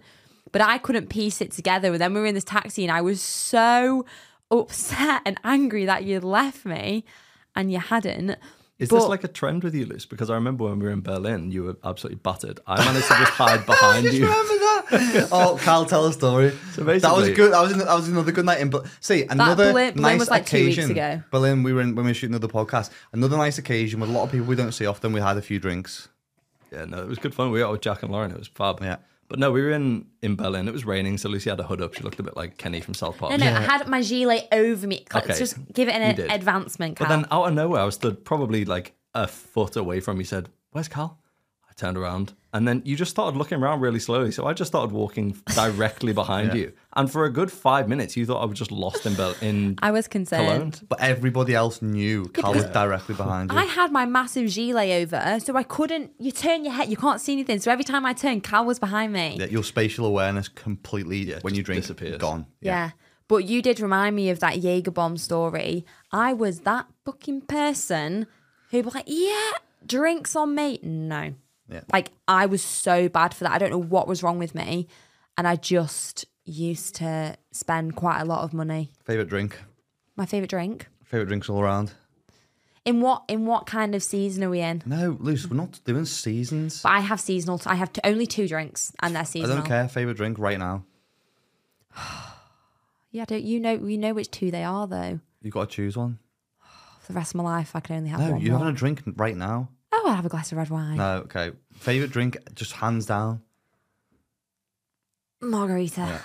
But I couldn't piece it together. And then we were in this taxi and I was so upset and angry that you'd left me and you hadn't. Is But- this like a trend with you, Luce? Because I remember when we were in Berlin, you were absolutely battered. I managed to just hide *laughs* behind you. Remember that? *laughs* oh, Cal, tell a story. So that was good. That was that was another good night in. But see, another Berlin- Berlin nice was like two weeks occasion. ago. Berlin, we were in when we were shooting another podcast. Another nice occasion with a lot of people we don't see often. We had a few drinks. Yeah, no, it was good fun. We were out with Jack and Lauren. It was fab. Yeah. But no, we were in, in Berlin. It was raining, so Lucy had a hood up. She looked a bit like Kenny from South Park. No, no, I had my gilet over me. Let's Okay, just give it you an did. advancement, But Cal. then out of nowhere, I was stood probably like a foot away from you. Said, "Where's Cal?" I turned around, and then you just started looking around really slowly. So I just started walking *laughs* directly behind you, and for a good five minutes, you thought I was just lost in Bel- in *laughs* I was concerned. Cologne. But everybody else knew Cal was directly behind you. I had my massive gilet over, so I couldn't. You turn your head, you can't see anything. So every time I turned, Cal was behind me. Yeah, your spatial awareness completely Yeah, when you drink disappears. gone. Yeah. But you did remind me of that Jaeger bomb story. I was that fucking person who'd be like, yeah, drinks on me. No. Yeah. Like, I was so bad for that. I don't know what was wrong with me. And I just used to spend quite a lot of money. Favorite drink. My favourite drink. Favorite drinks all around. In what in what kind of season are we in? No, Luce, we're not doing seasons. But I have seasonal. I have t- only two drinks, and they're seasonal. I seasonal. don't care. Favorite drink right now. *sighs* Yeah, don't you know? You know which two they are, though. You got to choose one. *sighs* For the rest of my life, I can only have No, one. you're more. having a drink right now. Oh, I'll have a glass of red wine. No, okay. Favorite drink, just hands down. Margarita.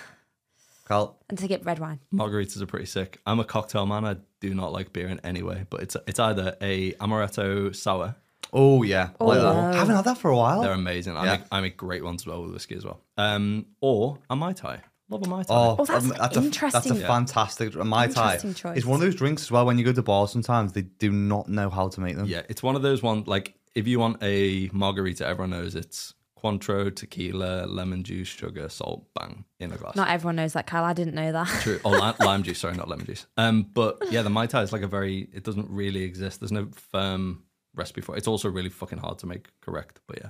Cal, And to get red wine. Margaritas are pretty sick. I'm a cocktail man. I do not like beer in any way, but it's it's either a amaretto sour. Oh yeah, I like that. Oh. I haven't had that for a while. They're amazing. I Yeah. make I make great ones as well with whiskey as well. Um, or a mai tai. Love a mai tai. Oh, Oh, that's um, a, that's interesting. a fantastic a mai tai. Interesting choice. It's one of those drinks as well. When you go to bars, sometimes they do not know how to make them. Yeah, it's one of those ones like if you want a margarita, everyone knows it's Cointreau, tequila, lemon juice, sugar, salt, bang in a glass. Not everyone knows that, Kyle. I didn't know that. True. Oh, lime, *laughs* lime juice. Sorry, not lemon juice. Um, but yeah, the mai tai is like a very. It doesn't really exist. There's no firm recipe for it. It's also really fucking hard to make correct. But yeah,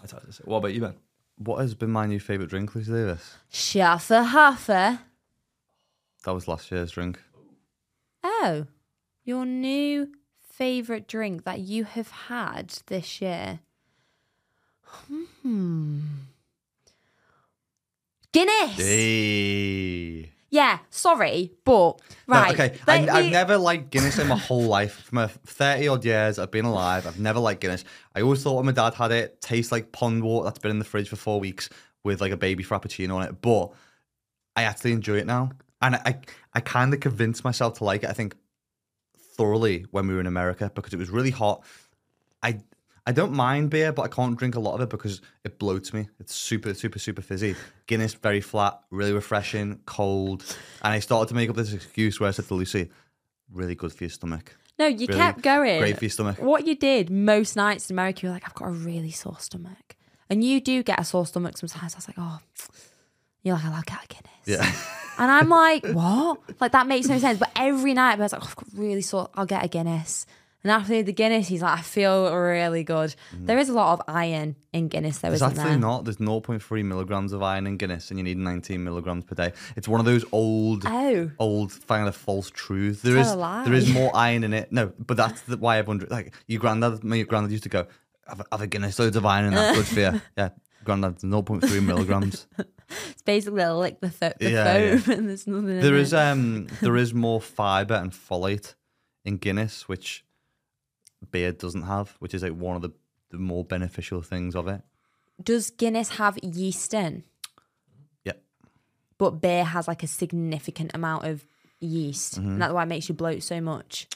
mai tai is it. What about you, Ben? What has been my new favorite drink, Lucy Davis? Shaffer Huffer. That was last year's drink. Oh, your new favourite drink that you have had this year? Hmm. Guinness. Hey. Yeah, sorry, but No, right. okay. let I, I've me- never liked Guinness in my whole life. For my 30 odd years I've been alive, I've never liked Guinness. I always thought when my dad had it, tastes like pond water that's been in the fridge for four weeks with like a baby frappuccino on it. But I actually enjoy it now. And I, I kind of convinced myself to like it, I think, thoroughly when we were in America because it was really hot. I I don't mind beer, but I can't drink a lot of it because it bloats me. It's super, super, super fizzy. Guinness, very flat, really refreshing, cold. And I started to make up this excuse where I said to Lucy, really good for your stomach. No, you Really kept going. Great for your stomach. What you did most nights in America, you're like, I've got a really sore stomach. And you do get a sore stomach sometimes. I was like, oh, you're like, I'll get a Guinness. Yeah. *laughs* And I'm like, what? Like, that makes no sense. But every night, I was like, oh, I've got really sore, I'll get a Guinness. And after the Guinness, he's like, I feel really good. There is a lot of iron in Guinness, though, There's isn't actually there? not. There's 0.3 milligrams of iron in Guinness, and you need 19 milligrams per day. It's one of those old, Oh. old kind of false truths. There is, there is *laughs* more iron in it. No, but that's the, why everyone like your granddad. My granddad used to go, "Have a, have a Guinness, loads of iron in that, good for you." *laughs* Yeah, granddad, 0.3 milligrams. *laughs* It's basically like the, th- the Yeah, foam and there's nothing in There it. is um, there is more fiber and folate in Guinness, which beer doesn't have, which is like one of the, the more beneficial things of it. Does Guinness have yeast in? Yep. But beer has like a significant amount of yeast. Mm-hmm. And that's why it makes you bloat so much.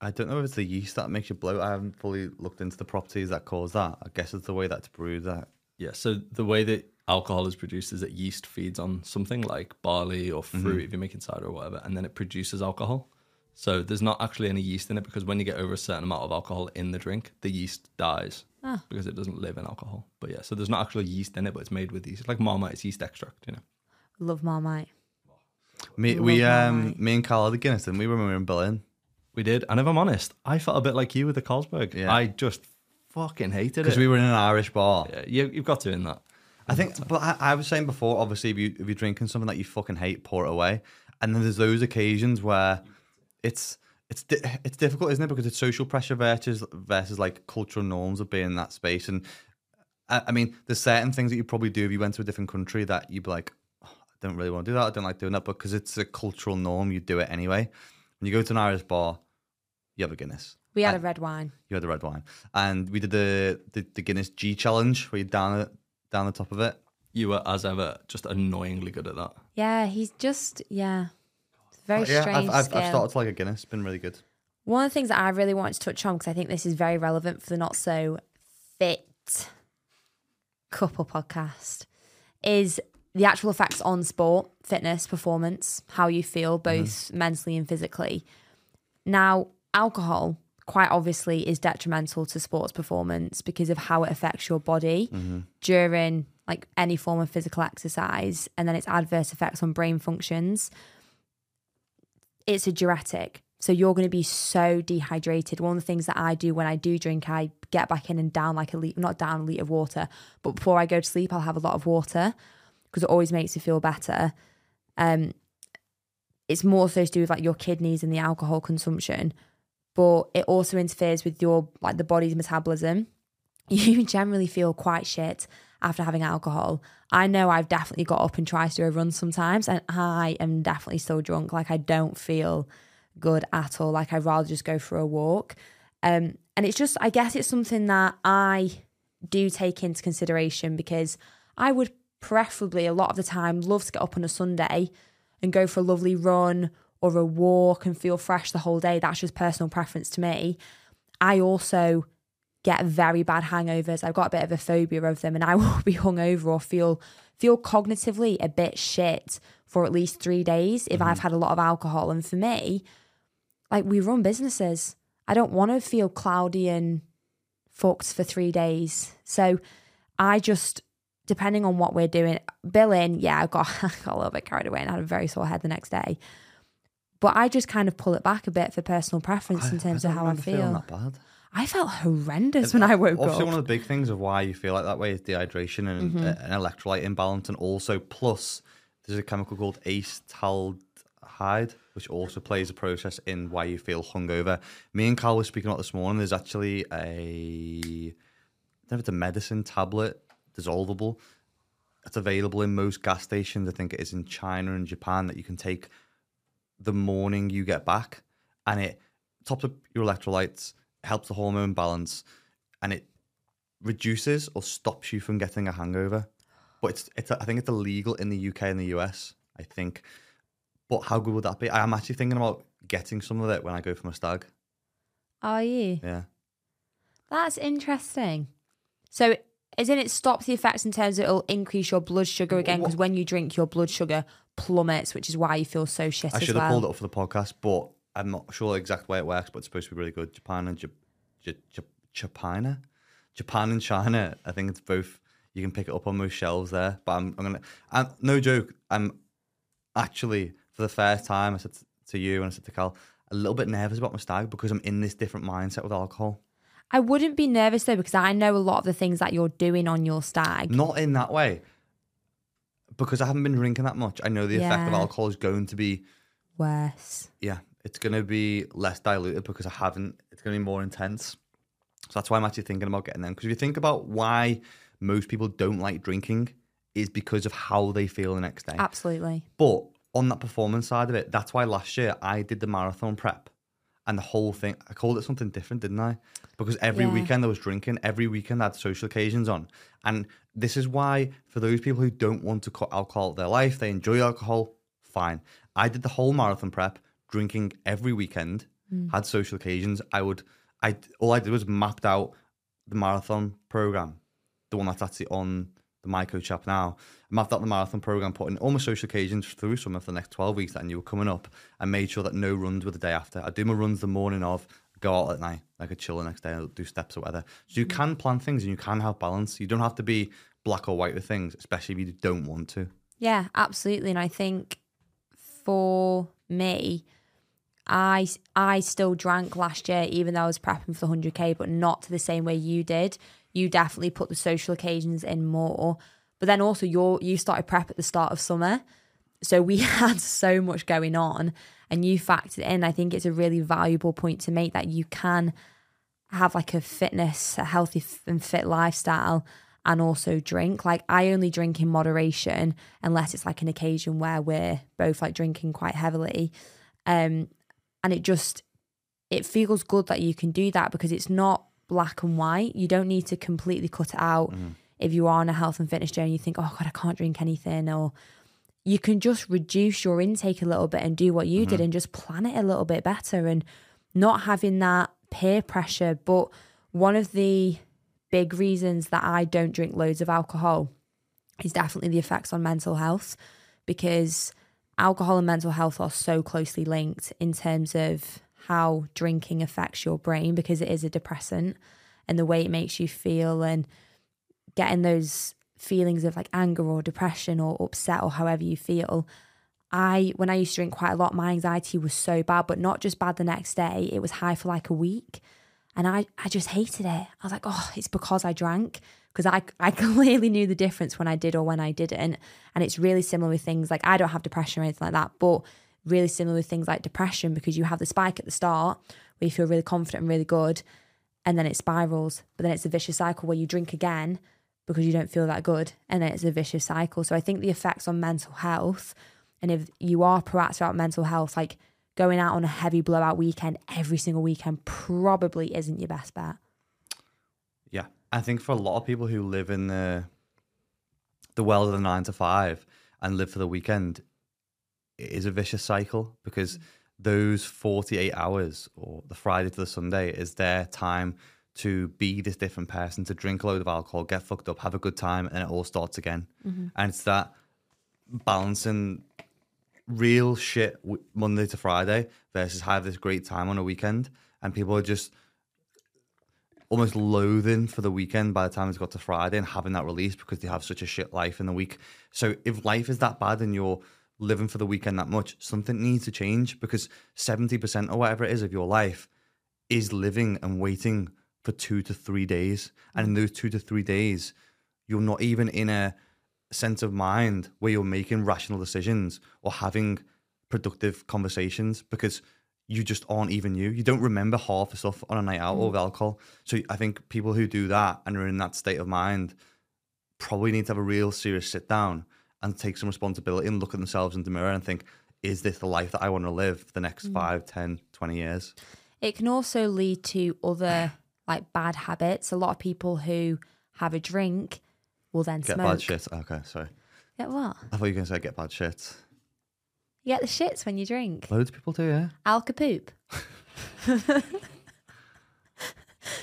I don't know if it's the yeast that makes you bloat. I haven't fully looked into the properties that cause that. I guess it's the way that's brewed that. Yeah. So the way that alcohol is produced is that yeast feeds on something like barley or fruit if you're making cider or whatever, and then it produces alcohol. So there's not actually any yeast in it because when you get over a certain amount of alcohol in the drink, the yeast dies Ah. because it doesn't live in alcohol. But yeah, so there's not actually yeast in it, but it's made with yeast. It's like Marmite, it's yeast extract, you know. Love Marmite. Me, Love we, um, Marmite. me and Cal had the Guinness, and we were when we were in Berlin. We did, and if I'm honest, I felt a bit like you with the Carlsberg. Yeah. I just fucking hated it. Because we were in an Irish bar. yeah, you, you've got to in that. I think, but I, I was saying before, obviously, if, you, if you're drinking something that you fucking hate, pour it away. And then there's those occasions where it's it's di- it's difficult, isn't it? Because it's social pressure versus versus like cultural norms of being in that space. And I, I mean, there's certain things that you probably do if you went to a different country that you'd be like, "Oh, I don't really want to do that. I don't like doing that, but because it's a cultural norm, you do it anyway. When you go to an Irish bar, you have a Guinness. We had a red wine. You had a red wine, and we did the the, the Guinness G challenge where you down it down the top of it. You were, as ever, just annoyingly good at that. Yeah, he's just yeah. Very oh, yeah, strange I've, I've. I've started to like a Guinness. It's been really good. One of the things that I really wanted to touch on because I think this is very relevant for the not so fit couple podcast is the actual effects on sport, fitness, performance, how you feel mm-hmm. both mentally and physically. Now, alcohol quite obviously is detrimental to sports performance because of how it affects your body mm-hmm. during like any form of physical exercise and then its adverse effects on brain functions it's a diuretic. So you're going to be so dehydrated. One of the things that I do when I do drink, I get back in and down like a liter, not down a litre of water, but before I go to sleep, I'll have a lot of water because it always makes me feel better. Um, it's more so to do with like your kidneys and the alcohol consumption, but it also interferes with your like the body's metabolism. *laughs* You generally feel quite shit after having alcohol. I know I've definitely got up and tried to do a run sometimes, and I am definitely still drunk. Like I don't feel good at all. Like I'd rather just go for a walk. Um, and it's just, I guess it's something that I do take into consideration because I would preferably a lot of the time love to get up on a Sunday and go for a lovely run or a walk and feel fresh the whole day. That's just personal preference to me. I also get very bad hangovers. I've got a bit of a phobia of them and I *laughs* will be hungover or feel feel cognitively a bit shit for at least 3 days if I've had a lot of alcohol and for me like we run businesses. I don't want to feel cloudy and fucked for 3 days. So I just depending on what we're doing billing, yeah, I got, *laughs* I got a little bit carried away and I had a very sore head the next day. But I just kind of pull it back a bit for personal preference in terms of how I feel. I felt horrendous when I woke Obviously, up. one of the big things of why you feel like that way is dehydration and Mm-hmm. an electrolyte imbalance, and also plus there's a chemical called acetaldehyde, which also plays a process in why you feel hungover. Me and Cal were speaking about this morning. There's actually a, I don't know if it's a medicine tablet, dissolvable. It's available in most gas stations. I think it is in China and Japan that you can take the morning you get back, and it tops up your electrolytes, helps the hormone balance, and it reduces or stops you from getting a hangover. But it's it's I think it's illegal in the UK and the US. I think. But how good would that be? I'm actually thinking about getting some of it when I go for my stag. Are you? Yeah. That's interesting. So, isn't it stops the effects in terms of it'll increase your blood sugar again because when you drink, your blood sugar plummets, which is why you feel so shit I should well. have pulled it up for the podcast, but I'm not sure exact way it works. But it's supposed to be really good. Japan and Jap- J- J- Japan, Japan and China. I think it's both. You can pick it up on most shelves there. But I'm, I'm gonna. I'm, no joke. I'm actually for the first time. I said to you and I said to Cal, a little bit nervous about my stag because I'm in this different mindset with alcohol. I wouldn't be nervous though because I know a lot of the things that you're doing on your stag. Not in that way. Because I haven't been drinking that much. I know the effect of alcohol is going to be Worse. yeah, it's going to be less diluted because I haven't, it's going to be more intense. So that's why I'm actually thinking about getting them. Because if you think about why most people don't like drinking, is because of how they feel the next day. Absolutely. But on that performance side of it, that's why last year I did the marathon prep and the whole thing. I called it something different, didn't I? Because every Yeah. weekend I was drinking, every weekend I had social occasions on. And this is why, for those people who don't want to cut alcohol out of their life, they enjoy alcohol, fine. I did the whole marathon prep, drinking every weekend. Mm. had social occasions, I would. I all I did was mapped out the marathon program, the one that's actually on the My Coach app now. I mapped out the marathon program, putting all my social occasions through some of the next twelve weeks that I knew were coming up, and made sure that no runs were the day after. I do my runs the morning of, go out at night, I could chill the next day, and do steps or whatever. So you mm. can plan things and you can have balance. You don't have to be black or white with things, especially if you don't want to. Yeah, absolutely. And I think for me, I I still drank last year, even though I was prepping for the hundred k, but not to the same way you did. You definitely put the social occasions in more, but then also you you started prep at the start of summer, so we *laughs* had so much going on, and you factored in. I think it's a really valuable point to make that you can have like a fitness, a healthy and fit lifestyle and also drink. Like I only drink in moderation unless it's like an occasion where we're both like drinking quite heavily. Um and it just it feels good that you can do that because it's not black and white. You don't need to completely cut it out mm-hmm. if you are on a health and fitness journey you think, "Oh god, I can't drink anything," or you can just reduce your intake a little bit and do what you did mm-hmm. and just plan it a little bit better and not having that peer pressure. But one of the big reasons that I don't drink loads of alcohol is definitely the effects on mental health because alcohol and mental health are so closely linked in terms of how drinking affects your brain because it is a depressant and the way it makes you feel and getting those feelings of like anger or depression or upset or however you feel. I when I used to drink quite a lot, my anxiety was so bad, but not just bad the next day, it was high for like a week. And I, I just hated it. I was like, oh, it's because I drank. Because I, I *laughs* clearly knew the difference when I did or when I didn't. And it's really similar with things like I don't have depression or anything like that, but really similar with things like depression because you have the spike at the start where you feel really confident and really good. And then it spirals. But then it's a vicious cycle where you drink again because you don't feel that good. And then it's a vicious cycle. So I think the effects on mental health, and if you are proactive about mental health, like going out on a heavy blowout weekend every single weekend probably isn't your best bet. Yeah, I think for a lot of people who live in the the world of the nine to five and live for the weekend, it is a vicious cycle because mm. those forty eight hours or the Friday to the Sunday is their time to be this different person, to drink a load of alcohol, get fucked up, have a good time, and it all starts again. Mm-hmm. And it's that balancing real shit Monday to Friday versus have this great time on a weekend, and people are just almost loathing for the weekend by the time it's got to Friday and having that release because they have such a shit life in the week. So if life is that bad and you're living for the weekend that much, something needs to change because 70% or whatever it is of your life is living and waiting for two to three days. And in those two to three days, you're not even in a sense of mind where you're making rational decisions or having productive conversations because you just aren't even you. You don't remember half the stuff on a night out or with mm. alcohol. So I think people who do that and are in that state of mind probably need to have a real serious sit down and take some responsibility and look at themselves in the mirror and think, is this the life that I want to live for the next mm. five, ten, twenty years? It can also lead to other like bad habits. A lot of people who have a drink will then Get smoke. bad shit. Okay, sorry. Get what? I thought you were going to say get bad shit. You get the shits when you drink. Loads of people do, yeah. Alka poop. *laughs* *laughs*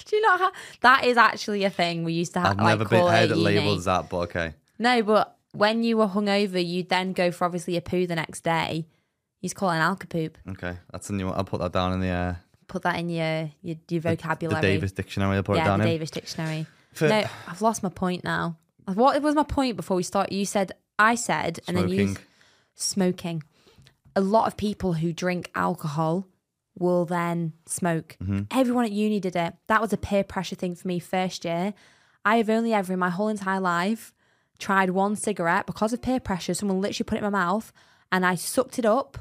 Do you not have that? Is actually a thing we used to have. I've like, never been call heard it uni. labelled that, but okay. No, but when you were hungover, you'd then go for obviously a poo the next day. You just call it an alka poop. Okay, that's a new one. I'll put that down in the, uh, Put that in your your, your the, vocabulary. the Davis dictionary. I'll put yeah, it down the in. Davis dictionary. For- no, I've lost my point now. What was my point before we start? You said I said, and then you Smoking. smoking. A lot of people who drink alcohol will then smoke. Mm-hmm. Everyone at uni did it. That was a peer pressure thing for me first year. I have only ever in my whole entire life tried one cigarette because of peer pressure. Someone literally put it in my mouth and I sucked it up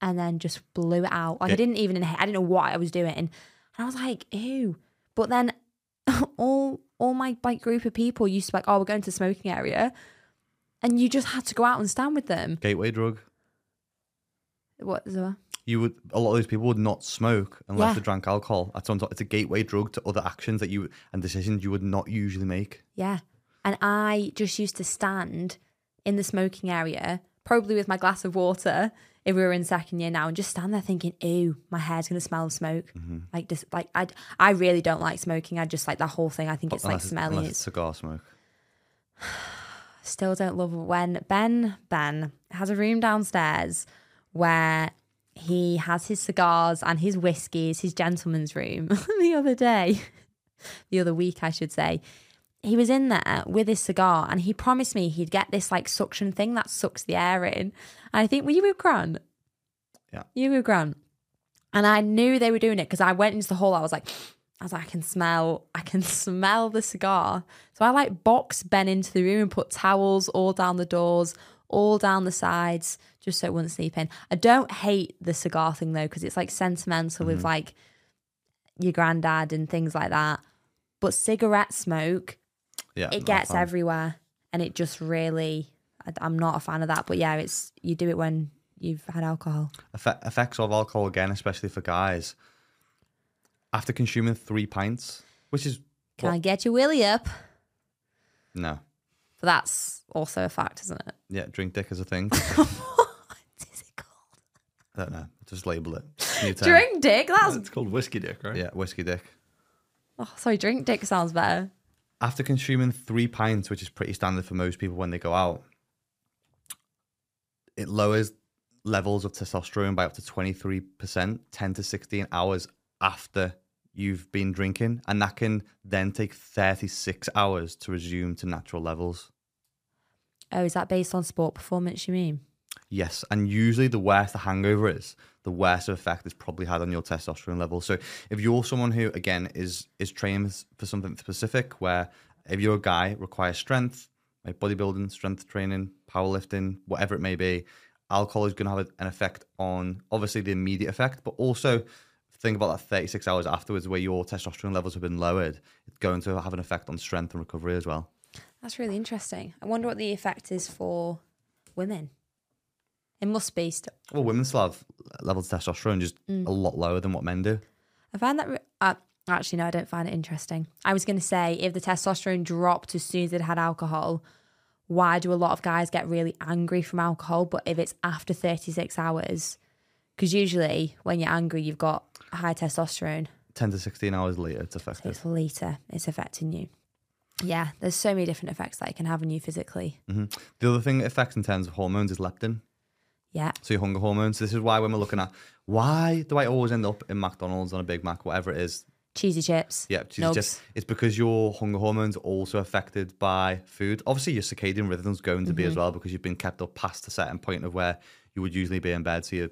and then just blew it out. Like I didn't even inhale. I didn't know what I was doing. And I was like, ew. But then *laughs* all all my like group of people used to be like, oh, we're going to the smoking area. And you just had to go out and stand with them. Gateway drug. What is that? You would a lot of those people would not smoke unless Yeah. they drank alcohol. That's on top. It's a gateway drug to other actions that you and decisions you would not usually make. Yeah. And I just used to stand in the smoking area, probably with my glass of water if we were in second year now and just stand there thinking, "Ew, my hair's gonna smell of smoke." Mm-hmm. Like just like I, I really don't like smoking. I just like that whole thing. I think it's like Unless smelly. unless It's it's cigar smoke. *sighs* still don't love when Ben Ben has a room downstairs where he has his cigars and his whiskies, his gentleman's room. *laughs* the other day, *laughs* the other week, I should say, he was in there with his cigar and he promised me he'd get this like suction thing that sucks the air in. And I think, were you with Grant? Yeah. You were Grant. And I knew they were doing it because I went into the hall. I was like, I was like, I can smell, I can *laughs* smell the cigar. So I like boxed Ben into the room and put towels all down the doors, all down the sides, just so it wouldn't sleep in. I don't hate the cigar thing though, because it's like sentimental with mm-hmm. like your granddad and things like that. But cigarette smoke, Yeah, it gets everywhere, and it just really, I, I'm not a fan of that. But yeah, it's you do it when you've had alcohol. Effe- effects of alcohol again, especially for guys. After consuming three pints, which is Can what- I get your willy up? no, But that's also a fact, isn't it? yeah, drink dick is a thing. *laughs* what is it called? I don't know. Just label it. New term. Drink dick. That's It's called whiskey dick, right? Yeah, whiskey dick. oh, sorry. Drink dick sounds better. After consuming three pints, which is pretty standard for most people when they go out, it lowers levels of testosterone by up to 23%, 10 to 16 hours after you've been drinking. And that can then take 36 hours to resume to natural levels. Oh, is that based on sport performance? You mean? Yes, and usually the worse the hangover is, the worse of effect it's probably had on your testosterone level. So if you're someone who again is is training for something specific, where if you're a guy requires strength, like bodybuilding, strength training, powerlifting, whatever it may be, alcohol is going to have an effect on obviously the immediate effect, but also think about that 36 hours afterwards where your testosterone levels have been lowered. It's going to have an effect on strength and recovery as well. That's really interesting. I wonder what the effect is for women. It must be. St- Well, women still have levels of testosterone just a lot lower than what men do. I find that. Re- uh, actually, no, I don't find it interesting. I was going to say if the testosterone dropped as soon as they'd had alcohol, why do a lot of guys get really angry from alcohol? But if it's after 36 hours, because usually when you're angry, you've got high testosterone. 10 to 16 hours later, it's So effective. it's later, it's affecting you. Yeah, there's so many different effects that it can have on you physically. Mm-hmm. The other thing it affects in terms of hormones is leptin. Yeah. So your hunger hormones. This is why when we're looking at why do I always end up in McDonald's on a Big Mac, whatever it is. Cheesy chips. Yeah, Nugs. just it's because your hunger hormones are also affected by food. Obviously, your circadian rhythm's going to be as mm-hmm. well because you've been kept up past a certain point of where you would usually be in bed. So your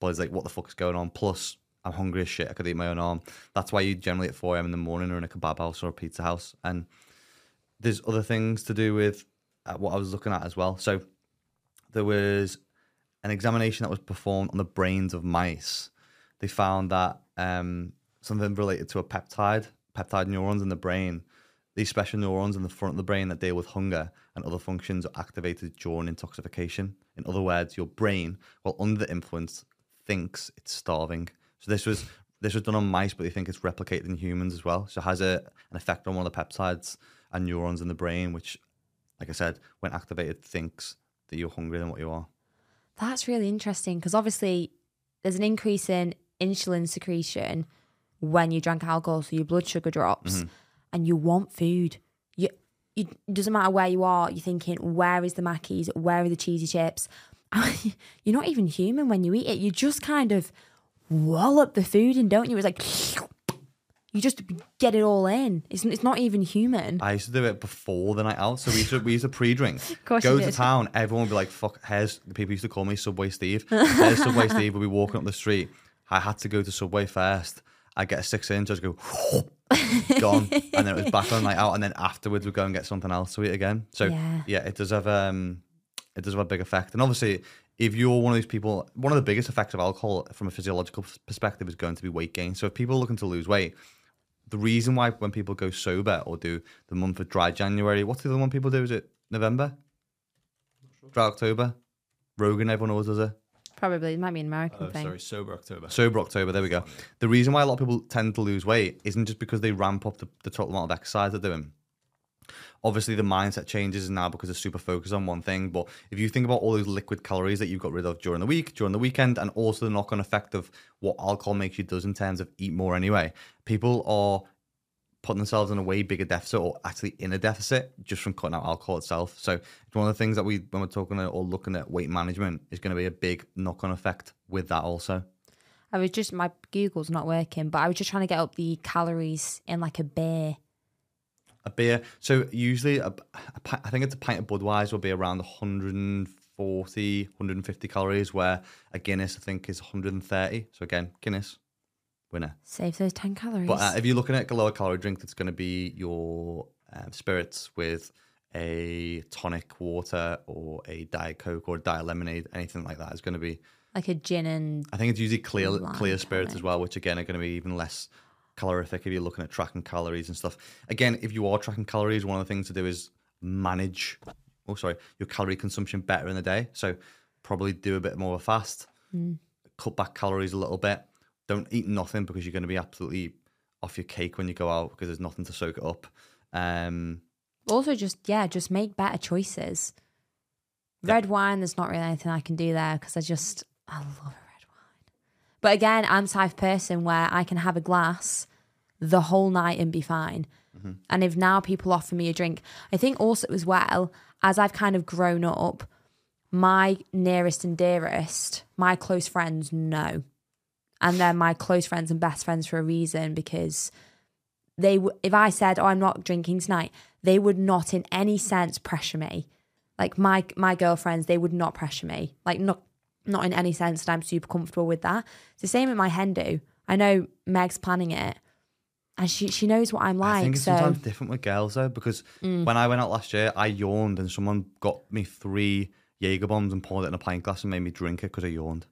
body's like, what the fuck is going on? Plus, I'm hungry as shit. I could eat my own arm. That's why you generally at 4 a.m. in the morning are in a kebab house or a pizza house. And there's other things to do with uh, what I was looking at as well. So there was an examination that was performed on the brains of mice. They found that um, something related to a peptide, peptide neurons in the brain. These special neurons in the front of the brain that deal with hunger and other functions are activated during intoxication. In other words, your brain, while under the influence, thinks it's starving. So this was this was done on mice, but they think it's replicated in humans as well. So it has a, an effect on one of the peptides and neurons in the brain, which, like I said, when activated, thinks that you're hungrier than what you are. That's really interesting because obviously there's an increase in insulin secretion when you drink alcohol, so your blood sugar drops mm-hmm. and you want food. You, you, it doesn't matter where you are, you're thinking, where is the Mackies? Where are the cheesy chips? *laughs* you're not even human when you eat it. You just kind of wallop the food in, don't you? It's like you just get it all in. It's, it's not even human. I used to do it before the night out. So we used to, we used to pre-drink. *laughs* course Go to did. town. Everyone would be like, "Fuck." Here's the people used to call me Subway Steve. *laughs* Here's Subway Steve. We'd be walking up the street. I had to go to Subway first. I get a six inch. I just go gone, and then it was back on the night out. And then afterwards, we'd go and get something else to eat again. So Yeah. yeah, it does have um, it does have a big effect. And obviously, if you're one of these people, one of the biggest effects of alcohol from a physiological perspective is going to be weight gain. So if people are looking to lose weight, the reason why when people go sober or do the month of dry January, what's the other one people do? Is it November? Dry October? Rogan, everyone always does it. Probably, it might be an American Oh, thing. sorry, sober October. Sober October, there we go. The reason why a lot of people tend to lose weight isn't just because they ramp up the, the total amount of exercise they're doing. Obviously the mindset changes now because they're super focused on one thing. But if you think about all those liquid calories that you've got rid of during the week, during the weekend, and also the knock on effect of what alcohol makes you does in terms of eat more anyway, people are putting themselves in a way bigger deficit or actually in a deficit just from cutting out alcohol itself. So it's one of the things that we when we're talking or looking at weight management is going to be a big knock on effect with that also. I was just my Google's not working, but I was just trying to get up the calories in like a beer. A beer. So usually, a, a pi- I think it's a pint of Budweiser will be around 140, 150 calories, where a Guinness I think is 130. So again, Guinness winner. Save those ten calories. But uh, if you're looking at a lower calorie drink, that's going to be your um, spirits with a tonic water or a diet coke or a diet lemonade, anything like that is going to be. like a gin and I think it's usually clear clear spirits as well, which again are going to be even less calorific if you're looking at tracking calories and stuff. Again, if you are tracking calories, one of the things to do is manage. Oh, sorry, your calorie consumption better in the day. So probably do a bit more of a fast, cut back calories a little bit. Don't eat nothing because you're going to be absolutely off your cake when you go out because there's nothing to soak it up. Um, also just yeah, just make better choices. Red wine, there's not really anything I can do there because I just I love a red wine. But again, I'm the type of person where I can have a glass the whole night and be fine. Mm-hmm. And if now people offer me a drink, I think also as well as I've kind of grown up, my nearest and dearest, my close friends know, and they're my close friends and best friends for a reason because they w- if I said, "Oh, I'm not drinking tonight," they would not in any sense pressure me. Like my my girlfriends, they would not pressure me. Like not not in any sense that I'm super comfortable with that. It's the same with my hen do. I know Meg's planning it, and she she knows what I'm like. I think it's so Mm. sometimes different with girls though, because when I went out last year, I yawned and someone got me three Jaeger bombs and poured it in a pint glass and made me drink it because I yawned.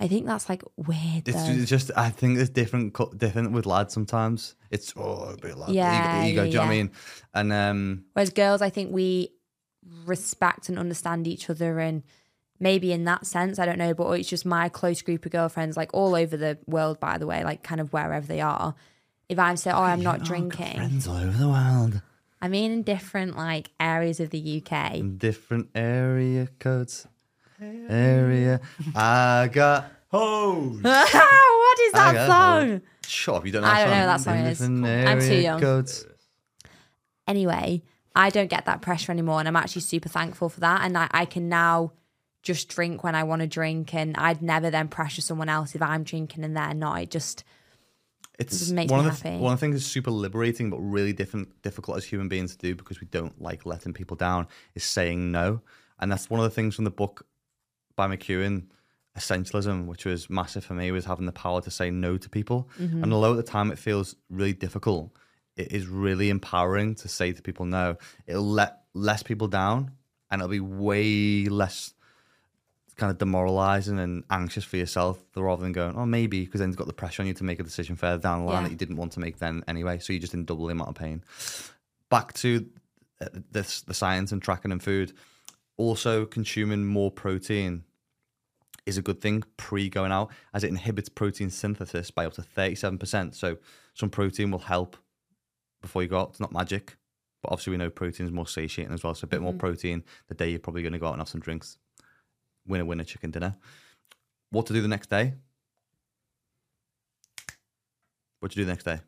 I think that's like weird. It's, though. it's just I think it's different different with lads sometimes. It's oh a bit lad Yeah, ego, ego, yeah, do you know what I mean? And um Whereas girls, I think we respect and understand each other, and maybe in that sense, I don't know, but it's just my close group of girlfriends, like all over the world, by the way, like kind of wherever they are. If I'm saying, oh, I'm not drinking, friends all over the world, I mean in different like areas of the UK. in different area codes, area. I got Oh, *laughs* what is I that got song? Shut up, you don't know. I that don't know what that song is. Different I'm too area young. Codes. Anyway, I don't get that pressure anymore, and I'm actually super thankful for that. And I, I can now just drink when I want to drink, and I'd never then pressure someone else if I'm drinking and they're not. It just It's makes one me of the happy. one of the things that's super liberating, but really different, difficult as human beings to do because we don't like letting people down. Is saying no, and that's one of the things from the book by McKeown, Essentialism, which was massive for me, was having the power to say no to people. Mm-hmm. And although at the time it feels really difficult, it is really empowering to say to people no. It'll let less people down, and it'll be way less kind of demoralizing and anxious for yourself rather than going, oh, maybe, because then you've got the pressure on you to make a decision further down the line Yeah. that you didn't want to make then anyway. So you're just in double the amount of pain. Back to uh, this, the science and tracking and food. Also, consuming more protein is a good thing pre going out as it inhibits protein synthesis by up to 37%. So some protein will help before you go out. It's not magic, but obviously we know protein is more satiating as well. So a bit more protein the day you're probably going to go out and have some drinks. Winner, winner, chicken dinner. What to do the next day? What you do the next day?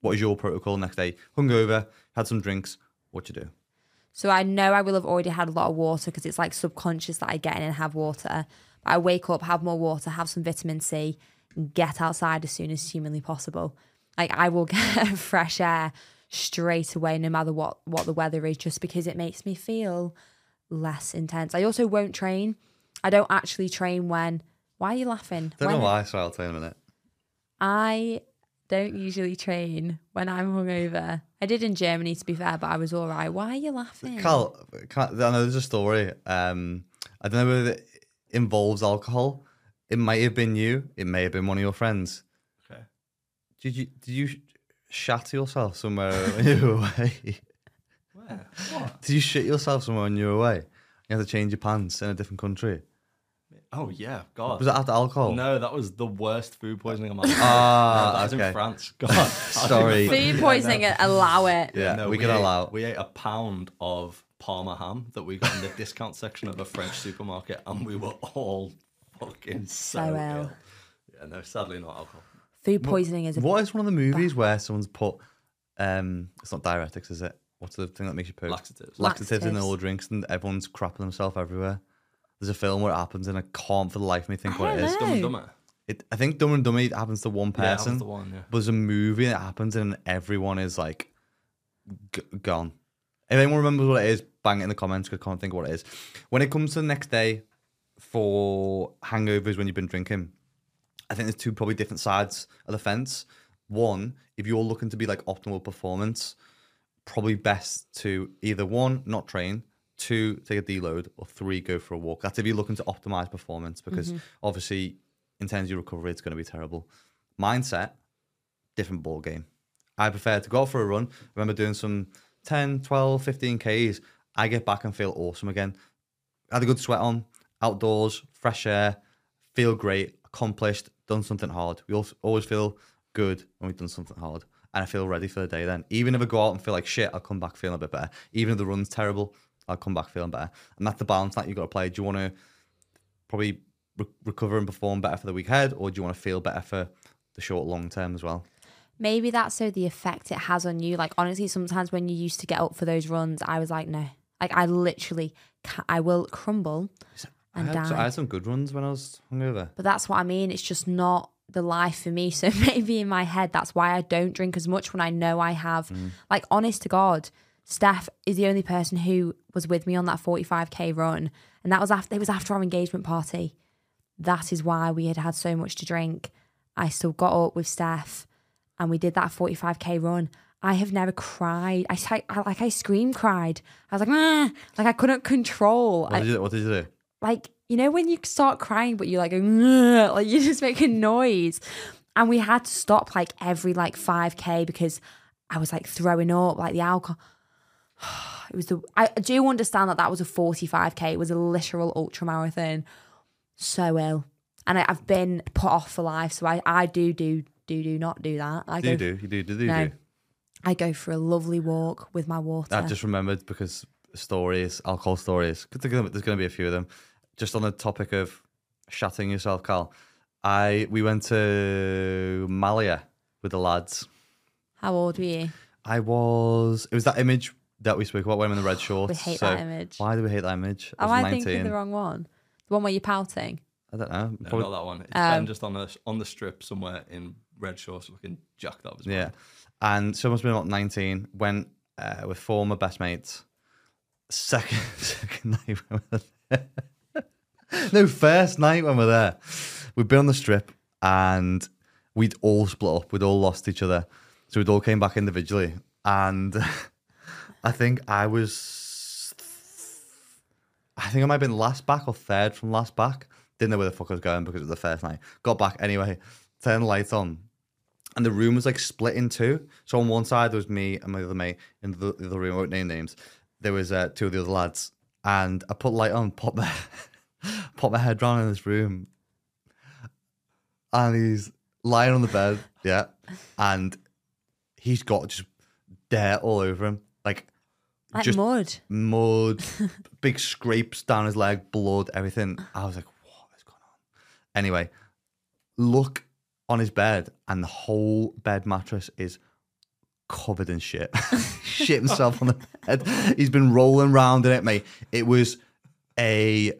What is your protocol next day? Hungover, had some drinks. What you do? So I know I will have already had a lot of water because it's like subconscious that I get in and have water. But I wake up, have more water, have some vitamin C, get outside as soon as humanly possible. Like I will *laughs* get fresh air straight away, no matter what what the weather is, just because it makes me feel less intense. I also won't train. I don't actually train when. Why are you laughing? Don't When- know why, so I'll tell you in a minute. I don't usually train when I'm hungover. I did in Germany, to be fair, but I was all right. Why are you laughing? Cal, Cal, I know there's a story. Um, I don't know whether it involves alcohol. It might have been you. It may have been one of your friends. okay. Did you did you shat yourself somewhere when you were away? Where? What? Did you shit yourself somewhere when you were away? You had to change your pants in a different country. Oh yeah, God. Was it after alcohol? No, that was the worst food poisoning of my life. Ah, *laughs* that was okay. in France. *laughs* God, *laughs* Sorry. Food poisoning, allow it. Yeah, No, we can ate, allow. We ate a pound of Parma ham that we got in the discount section of a French supermarket, and we were all fucking so, So ill. ill. Yeah, no, sadly not alcohol. Food poisoning is a What is one of the movies where someone's put? Um, it's not diuretics, is it? What's the thing that makes you poop? Laxatives. Laxatives in Laxatives. all drinks, and everyone's crapping themselves everywhere. There's a film where it happens, and I can't for the life of me think I what it don't is. Dumb and Dumber. It, I think Dumb and Dummy happens to one Yeah, that person. was the one. Yeah. But there's a movie that happens and everyone is like g- gone. If anyone remembers what it is, bang it in the comments because I can't think of what it is. When it comes to the next day for hangovers when you've been drinking, I think there's two probably different sides of the fence. One, if you're looking to be like optimal performance, probably best to either one, not train, two, take a deload, or three, go for a walk. That's if you're looking to optimize performance because mm-hmm. obviously in terms of your recovery, it's going to be terrible. Mindset, different ball game. I prefer to go out for a run. I remember doing some 10, 12, 15 Ks. I get back and feel awesome again. Had a good sweat on, outdoors, fresh air, feel great, accomplished, done something hard. We always feel good when we've done something hard. And I feel ready for the day then. Even if I go out and feel like shit, I'll come back feeling a bit better. Even if the run's terrible, I'll come back feeling better. And that's the balance that you've got to play. Do you want to probably re- recover and perform better for the week ahead, or do you want to feel better for the short, long term as well? Maybe that's so the effect it has on you. Like honestly, sometimes when you used to get up for those runs, I was like, no, like I literally, ca I will crumble and I had, die. I had some good runs when I was hungover. But that's what I mean. It's just not the life for me. *laughs* So maybe in my head, that's why I don't drink as much when I know I have. Mm. Like, honest to God, Steph is the only person who was with me on that 45k run, and that was after it was after our engagement party. That is why we had had so much to drink. I still got up with Steph, and we did that 45k run. I have never cried. I, I like I scream cried. I was like, "Ah," like I couldn't control. What did, you, what did you do? like you know when you start crying but you're like like you just make a noise and we had to stop like every like 5k because i was like throwing up like the alcohol *sighs* it was the i do understand that that was a 45k it was a literal ultra marathon so ill and I, i've been put off for life so i i do do do do not do that i Do go do? You do? Do you no do? i go for a lovely walk with my water I just remembered because stories, alcohol stories, there's going to be a few of them. Just on the topic of shatting yourself, Carl. I we went to Malia with the lads. how old were you I was. It was that image that we spoke about when I'm in the red shorts. we hate so that image Why do we hate that image? I am was i 19. thinking the wrong one the one where you're pouting I don't know. No, Probably- not that one. It's Um, Ben just on the on the strip somewhere in red shorts, looking jacked up. As well. Yeah. And so I must have been about 19, went uh, with former best mates. Second, *laughs* second night when we were there. *laughs* no, first night when we we're there. We'd been on the strip and we'd all split up. We'd all lost each other. So we'd all came back individually. And *laughs* I think I was, I think I might have been last back or third from last back. Didn't know where the fuck I was going because it was the first night. Got back anyway, turned the lights on and the room was like split in two. So on one side there was me and my other mate, in the, the other room, I won't name names. There was uh, two of the other lads, and I put light on, pop my *laughs* pop my head round in this room, and he's lying on the bed, yeah, and he's got just dirt all over him, like like just mud mud, *laughs* big scrapes down his leg, blood, everything. I was like, what is going on? Anyway, look on his bed, and the whole bed mattress is covered in shit. *laughs* shit himself on the bed. He's been rolling around in it, mate. It was a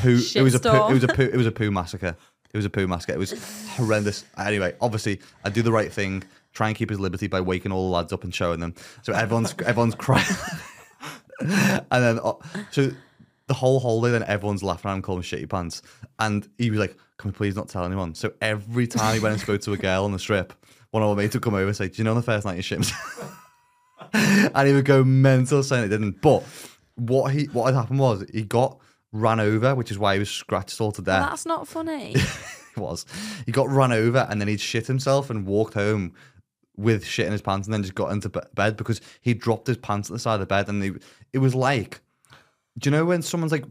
poo. it was a poo, it was a poo. It was a poo *laughs* massacre. It was a poo massacre. It was horrendous. Anyway, obviously, I do the right thing. Try and keep his liberty by waking all the lads up and showing them. So everyone's everyone's crying, *laughs* and then uh, so the whole holiday, then everyone's laughing at him, calling him shitty pants, and he was like, "Can we please not tell anyone?" So every time he went and spoke to a girl on the strip, one of our mates would come over and say, "Do you know on the first night you shit himself?" *laughs* and he would go mental saying it didn't. But what he what had happened was he got ran over, which is why he was scratched all to Well, death. that's not funny *laughs* It was. He got run over and then he'd shit himself and walked home with shit in his pants and then just got into bed because he dropped his pants at the side of the bed and he, it was like, do you know when someone's like,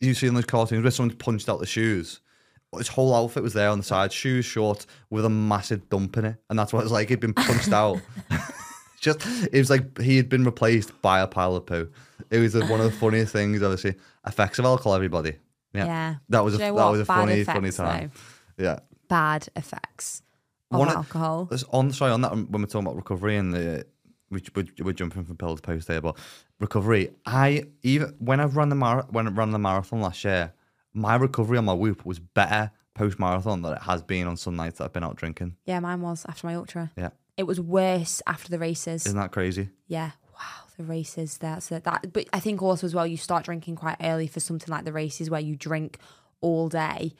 you see in those cartoons where someone's punched out the shoes. His whole outfit was there on the side, shoes short with a massive dump in it, and that's what it was like. He'd been punched out. *laughs* Just it was like he had been replaced by a pile of poo. It was one of the funniest things I've ever seen. Effects of alcohol, everybody. Yeah, Yeah. that was a you know that was a Bad funny effects, funny time. Yeah. Bad effects of- alcohol. On sorry on that um, when we're talking about recovery and the we, we, we're jumping from pillar to post there, but recovery. I even when I ran the mar- when I ran the marathon last year, my recovery on my Whoop was better post marathon than it has been on some nights that I've been out drinking. Yeah, mine was after my ultra. Yeah, It was worse after the races. isn't that crazy? Yeah. Wow, the races. That's it. That. But I think also as well, you start drinking quite early for something like the races where you drink all day.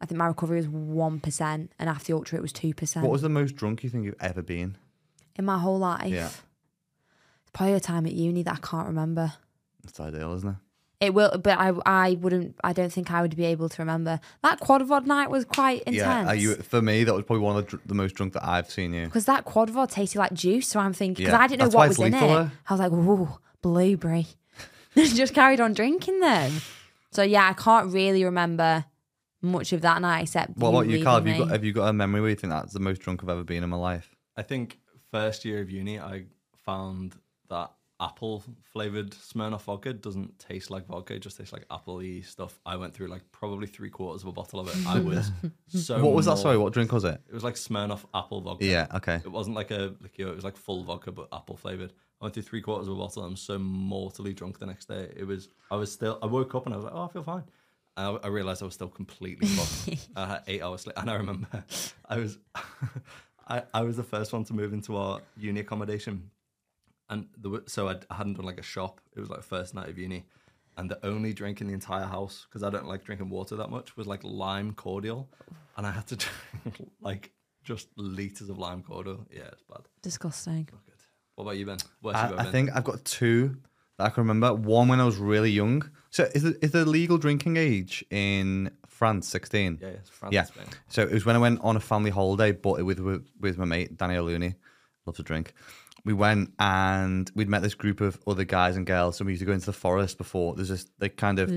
I think my recovery was one percent, and after the ultra, it was two percent. What was the most drunk you think you've ever been? in my whole life? Yeah, It's probably a time at uni that I can't remember. that's ideal, isn't it? It will, but I, I wouldn't. I don't think I would be able to remember that quadvod night was quite intense. Yeah, are you for me that was probably one of the, dr- the most drunk that I've seen you. because that quadvod tasted like juice. So I'm thinking because Yeah, I didn't know what was in it. I was like, "Ooh, blueberry." *laughs* Just carried on drinking then. So yeah, I can't really remember much of that night except. Well, what about you, leaving Carl? Have you got have you got a memory where you think that's the most drunk I've ever been in my life? I think first year of uni, I found that apple flavored Smirnoff vodka doesn't taste like vodka; it just tastes like apple-y stuff. I went through like probably three quarters of a bottle of it. I was *laughs* so. what was that? Sorry, what drink was it? It was like Smirnoff apple vodka. Yeah, okay. It wasn't like a liqueur; it was like full vodka but apple flavored. I went through three quarters of a bottle. I'm so mortally drunk the next day. It was. I was still. I woke up and I was like, "Oh, I feel fine." And I, I realized I was still completely fucked. I had eight hours sleep, and I remember *laughs* I was. *laughs* I, I was the first one to move into our uni accommodation, and the, so I'd, I hadn't done like a shop. It was like first night of uni, and the only drink in the entire house because I don't like drinking water that much was like lime cordial, and I had to *laughs* drink like just liters of lime cordial. Yeah, it's bad. disgusting? Not good. What about you, Ben? Worst I, you've I been? think I've got two that I can remember. One when I was really young. So is the, is the legal drinking age in France sixteen? Yeah, it's France Yeah. Spain. So it was when I went on a family holiday, but with with, with my mate Daniel Looney. Loves to drink. We went and we'd met this group of other guys and girls. So we used to go into the forest before. There's this like kind of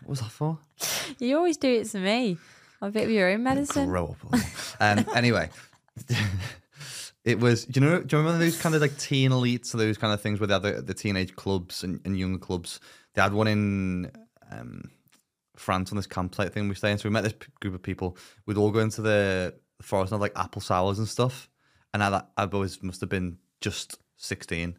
what was that for? you always do it to me. A bit of your own medicine. Grow up. will um, anyway, *laughs* it was. Do you know? Do you remember those kind of like teen elites, those kind of things where they had the, the teenage clubs and, and young clubs? They had one in um, France on this campsite thing we stay in. So we met this p- group of people. We'd all go into the forest and have like apple sours and stuff. And I, I always must have been just sixteen.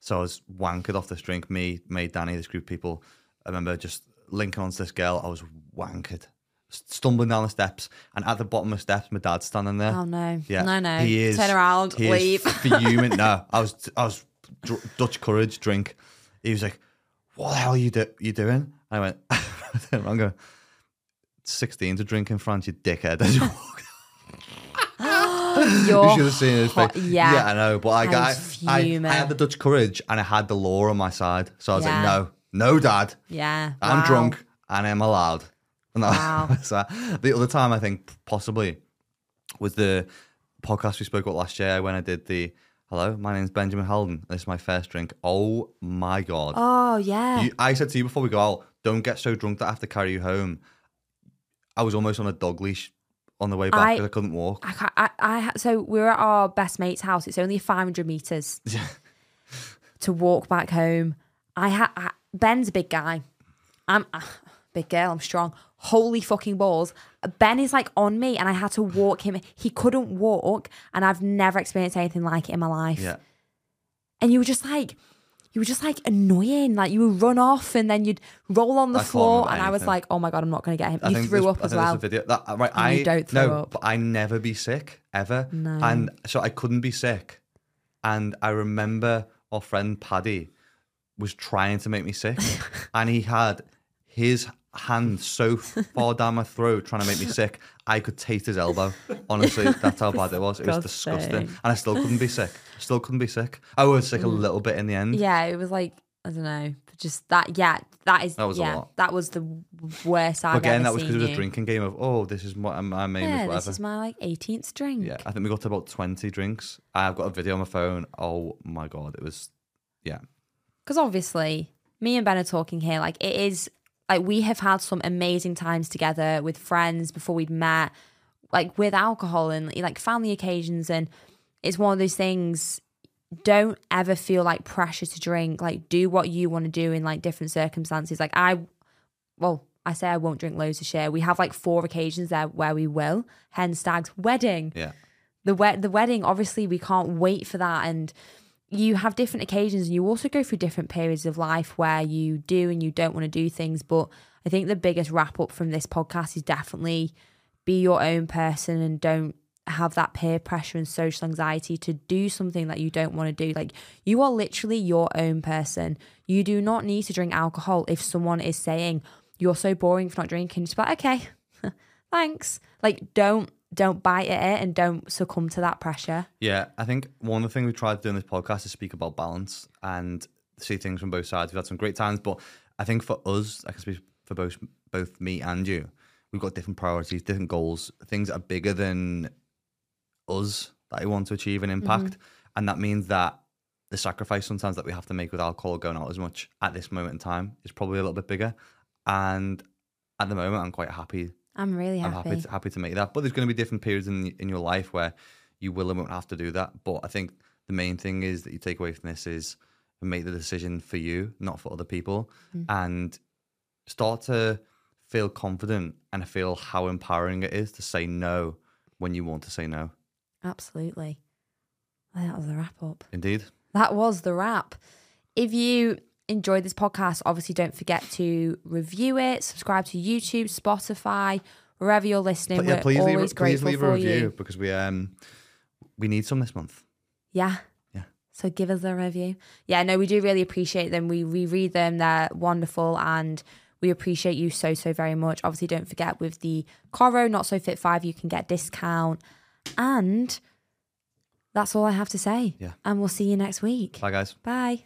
So I was wankered off this drink. Me, me, Danny, this group of people. I remember just linking onto this girl. I was wankered, stumbling down the steps, and at the bottom of the steps, my dad's standing there. Oh no! Yeah, no, no! He is. Turn around, he leave. Is *laughs* fuming. no, I was. *laughs* I was dr- Dutch courage drink. He was like, "What the hell are you do- you doing?" I went, *laughs* "I'm going." Sixteen to drink in France, you dickhead. As you You're you should have seen his face. yeah. yeah, I know. But I, I I, I, I had the Dutch courage and I had the law on my side. So I was Yeah. like, no, no, dad. yeah. I'm wow. drunk and I'm allowed. And that Wow. *laughs* was that. The other time I think possibly was the podcast we spoke about last year when I did the hello, my name's Benjamin Haldon. This is my first drink. Oh my god. Oh yeah. You, I said to you before we go out, don't get so drunk that I have to carry you home. I was almost on a dog leash on the way back because I couldn't walk. I, can't, I, I, so we were at our best mate's house. It's only 500 meters *laughs* to walk back home. I had Ben's a big guy. I'm uh, *laughs* big girl. I'm strong. Holy fucking balls! Ben is like on me, and I had to walk him. He couldn't walk, and I've never experienced anything like it in my life. Yeah. And you were just like, you were just like annoying. Like you would run off, and then you'd roll on the I floor, and I was like, oh my god, I'm not going to get him. I You threw up I as well. video that uh, right. And I you don't throw no, up. but I never be sick ever, No. and so I couldn't be sick. And I remember our friend Paddy was trying to make me sick, *laughs* and he had his hand so far down my throat trying to make me sick. I could taste his elbow. Honestly, that's how bad it was. It was disgusting, and I still couldn't be sick. Still couldn't be sick. I was sick a mm. little bit in the end. Yeah, it was like I don't know, just that. Yeah, that is. That was a yeah, lot. that was the worst I've Again, ever that was seen because it was you. a drinking game of oh, this is what my main Yeah, whatever. this is my like 18th drink. Yeah, I think we got to about 20 drinks. I've got a video on my phone. Oh my God, it was, yeah. Because obviously me and Ben are talking here. Like it is like we have had some amazing times together with friends before we'd met, like with alcohol and like family occasions. And it's one of those things. Don't ever feel like pressure to drink. Like do what you want to do in like different circumstances. Like I, well, I say I won't drink loads of share. We have like four occasions there where we will. Hen stags, wedding. Yeah. The wed the wedding, obviously we can't wait for that. And you have different occasions and you also go through different periods of life where you do and you don't want to do things. But I think the biggest wrap up from this podcast is definitely be your own person and don't have that peer pressure and social anxiety to do something that you don't want to do. Like you are literally your own person. You do not need to drink alcohol if someone is saying you're so boring for not drinking. Just like, okay, *laughs* thanks. Like don't don't bite at it and don't succumb to that pressure. Yeah, I think one of the things we tried to do in this podcast is speak about balance and see things from both sides. We've had some great times, but I think for us, I can speak for both both me and you, we've got different priorities, different goals, things that are bigger than us that we want to achieve and impact. Mm-hmm. And that means that the sacrifice sometimes that we have to make with alcohol going out as much at this moment in time is probably a little bit bigger. And at the moment, I'm quite happy I'm really happy. I'm happy to, happy to make that. But there's going to be different periods in in your life where you will and won't have to do that. But I think the main thing is that you take away from this is make the decision for you, not for other people, mm. and start to feel confident and feel how empowering it is to say no when you want to say no. Absolutely. That was the wrap up. Indeed. That was the wrap. If you enjoyed this podcast, obviously don't forget to review it, subscribe to YouTube, Spotify, wherever you're listening. But, yeah, please We're leave, always please leave a review you. because we um we need some this month. Yeah. Yeah. So give us a review. Yeah, no, we do really appreciate them. We we read them. They're wonderful and we appreciate you so, so very much. Obviously, don't forget with the Koro Not So Fit 5, you can get discount. And that's all I have to say. Yeah. And we'll see you next week. Bye, guys. Bye.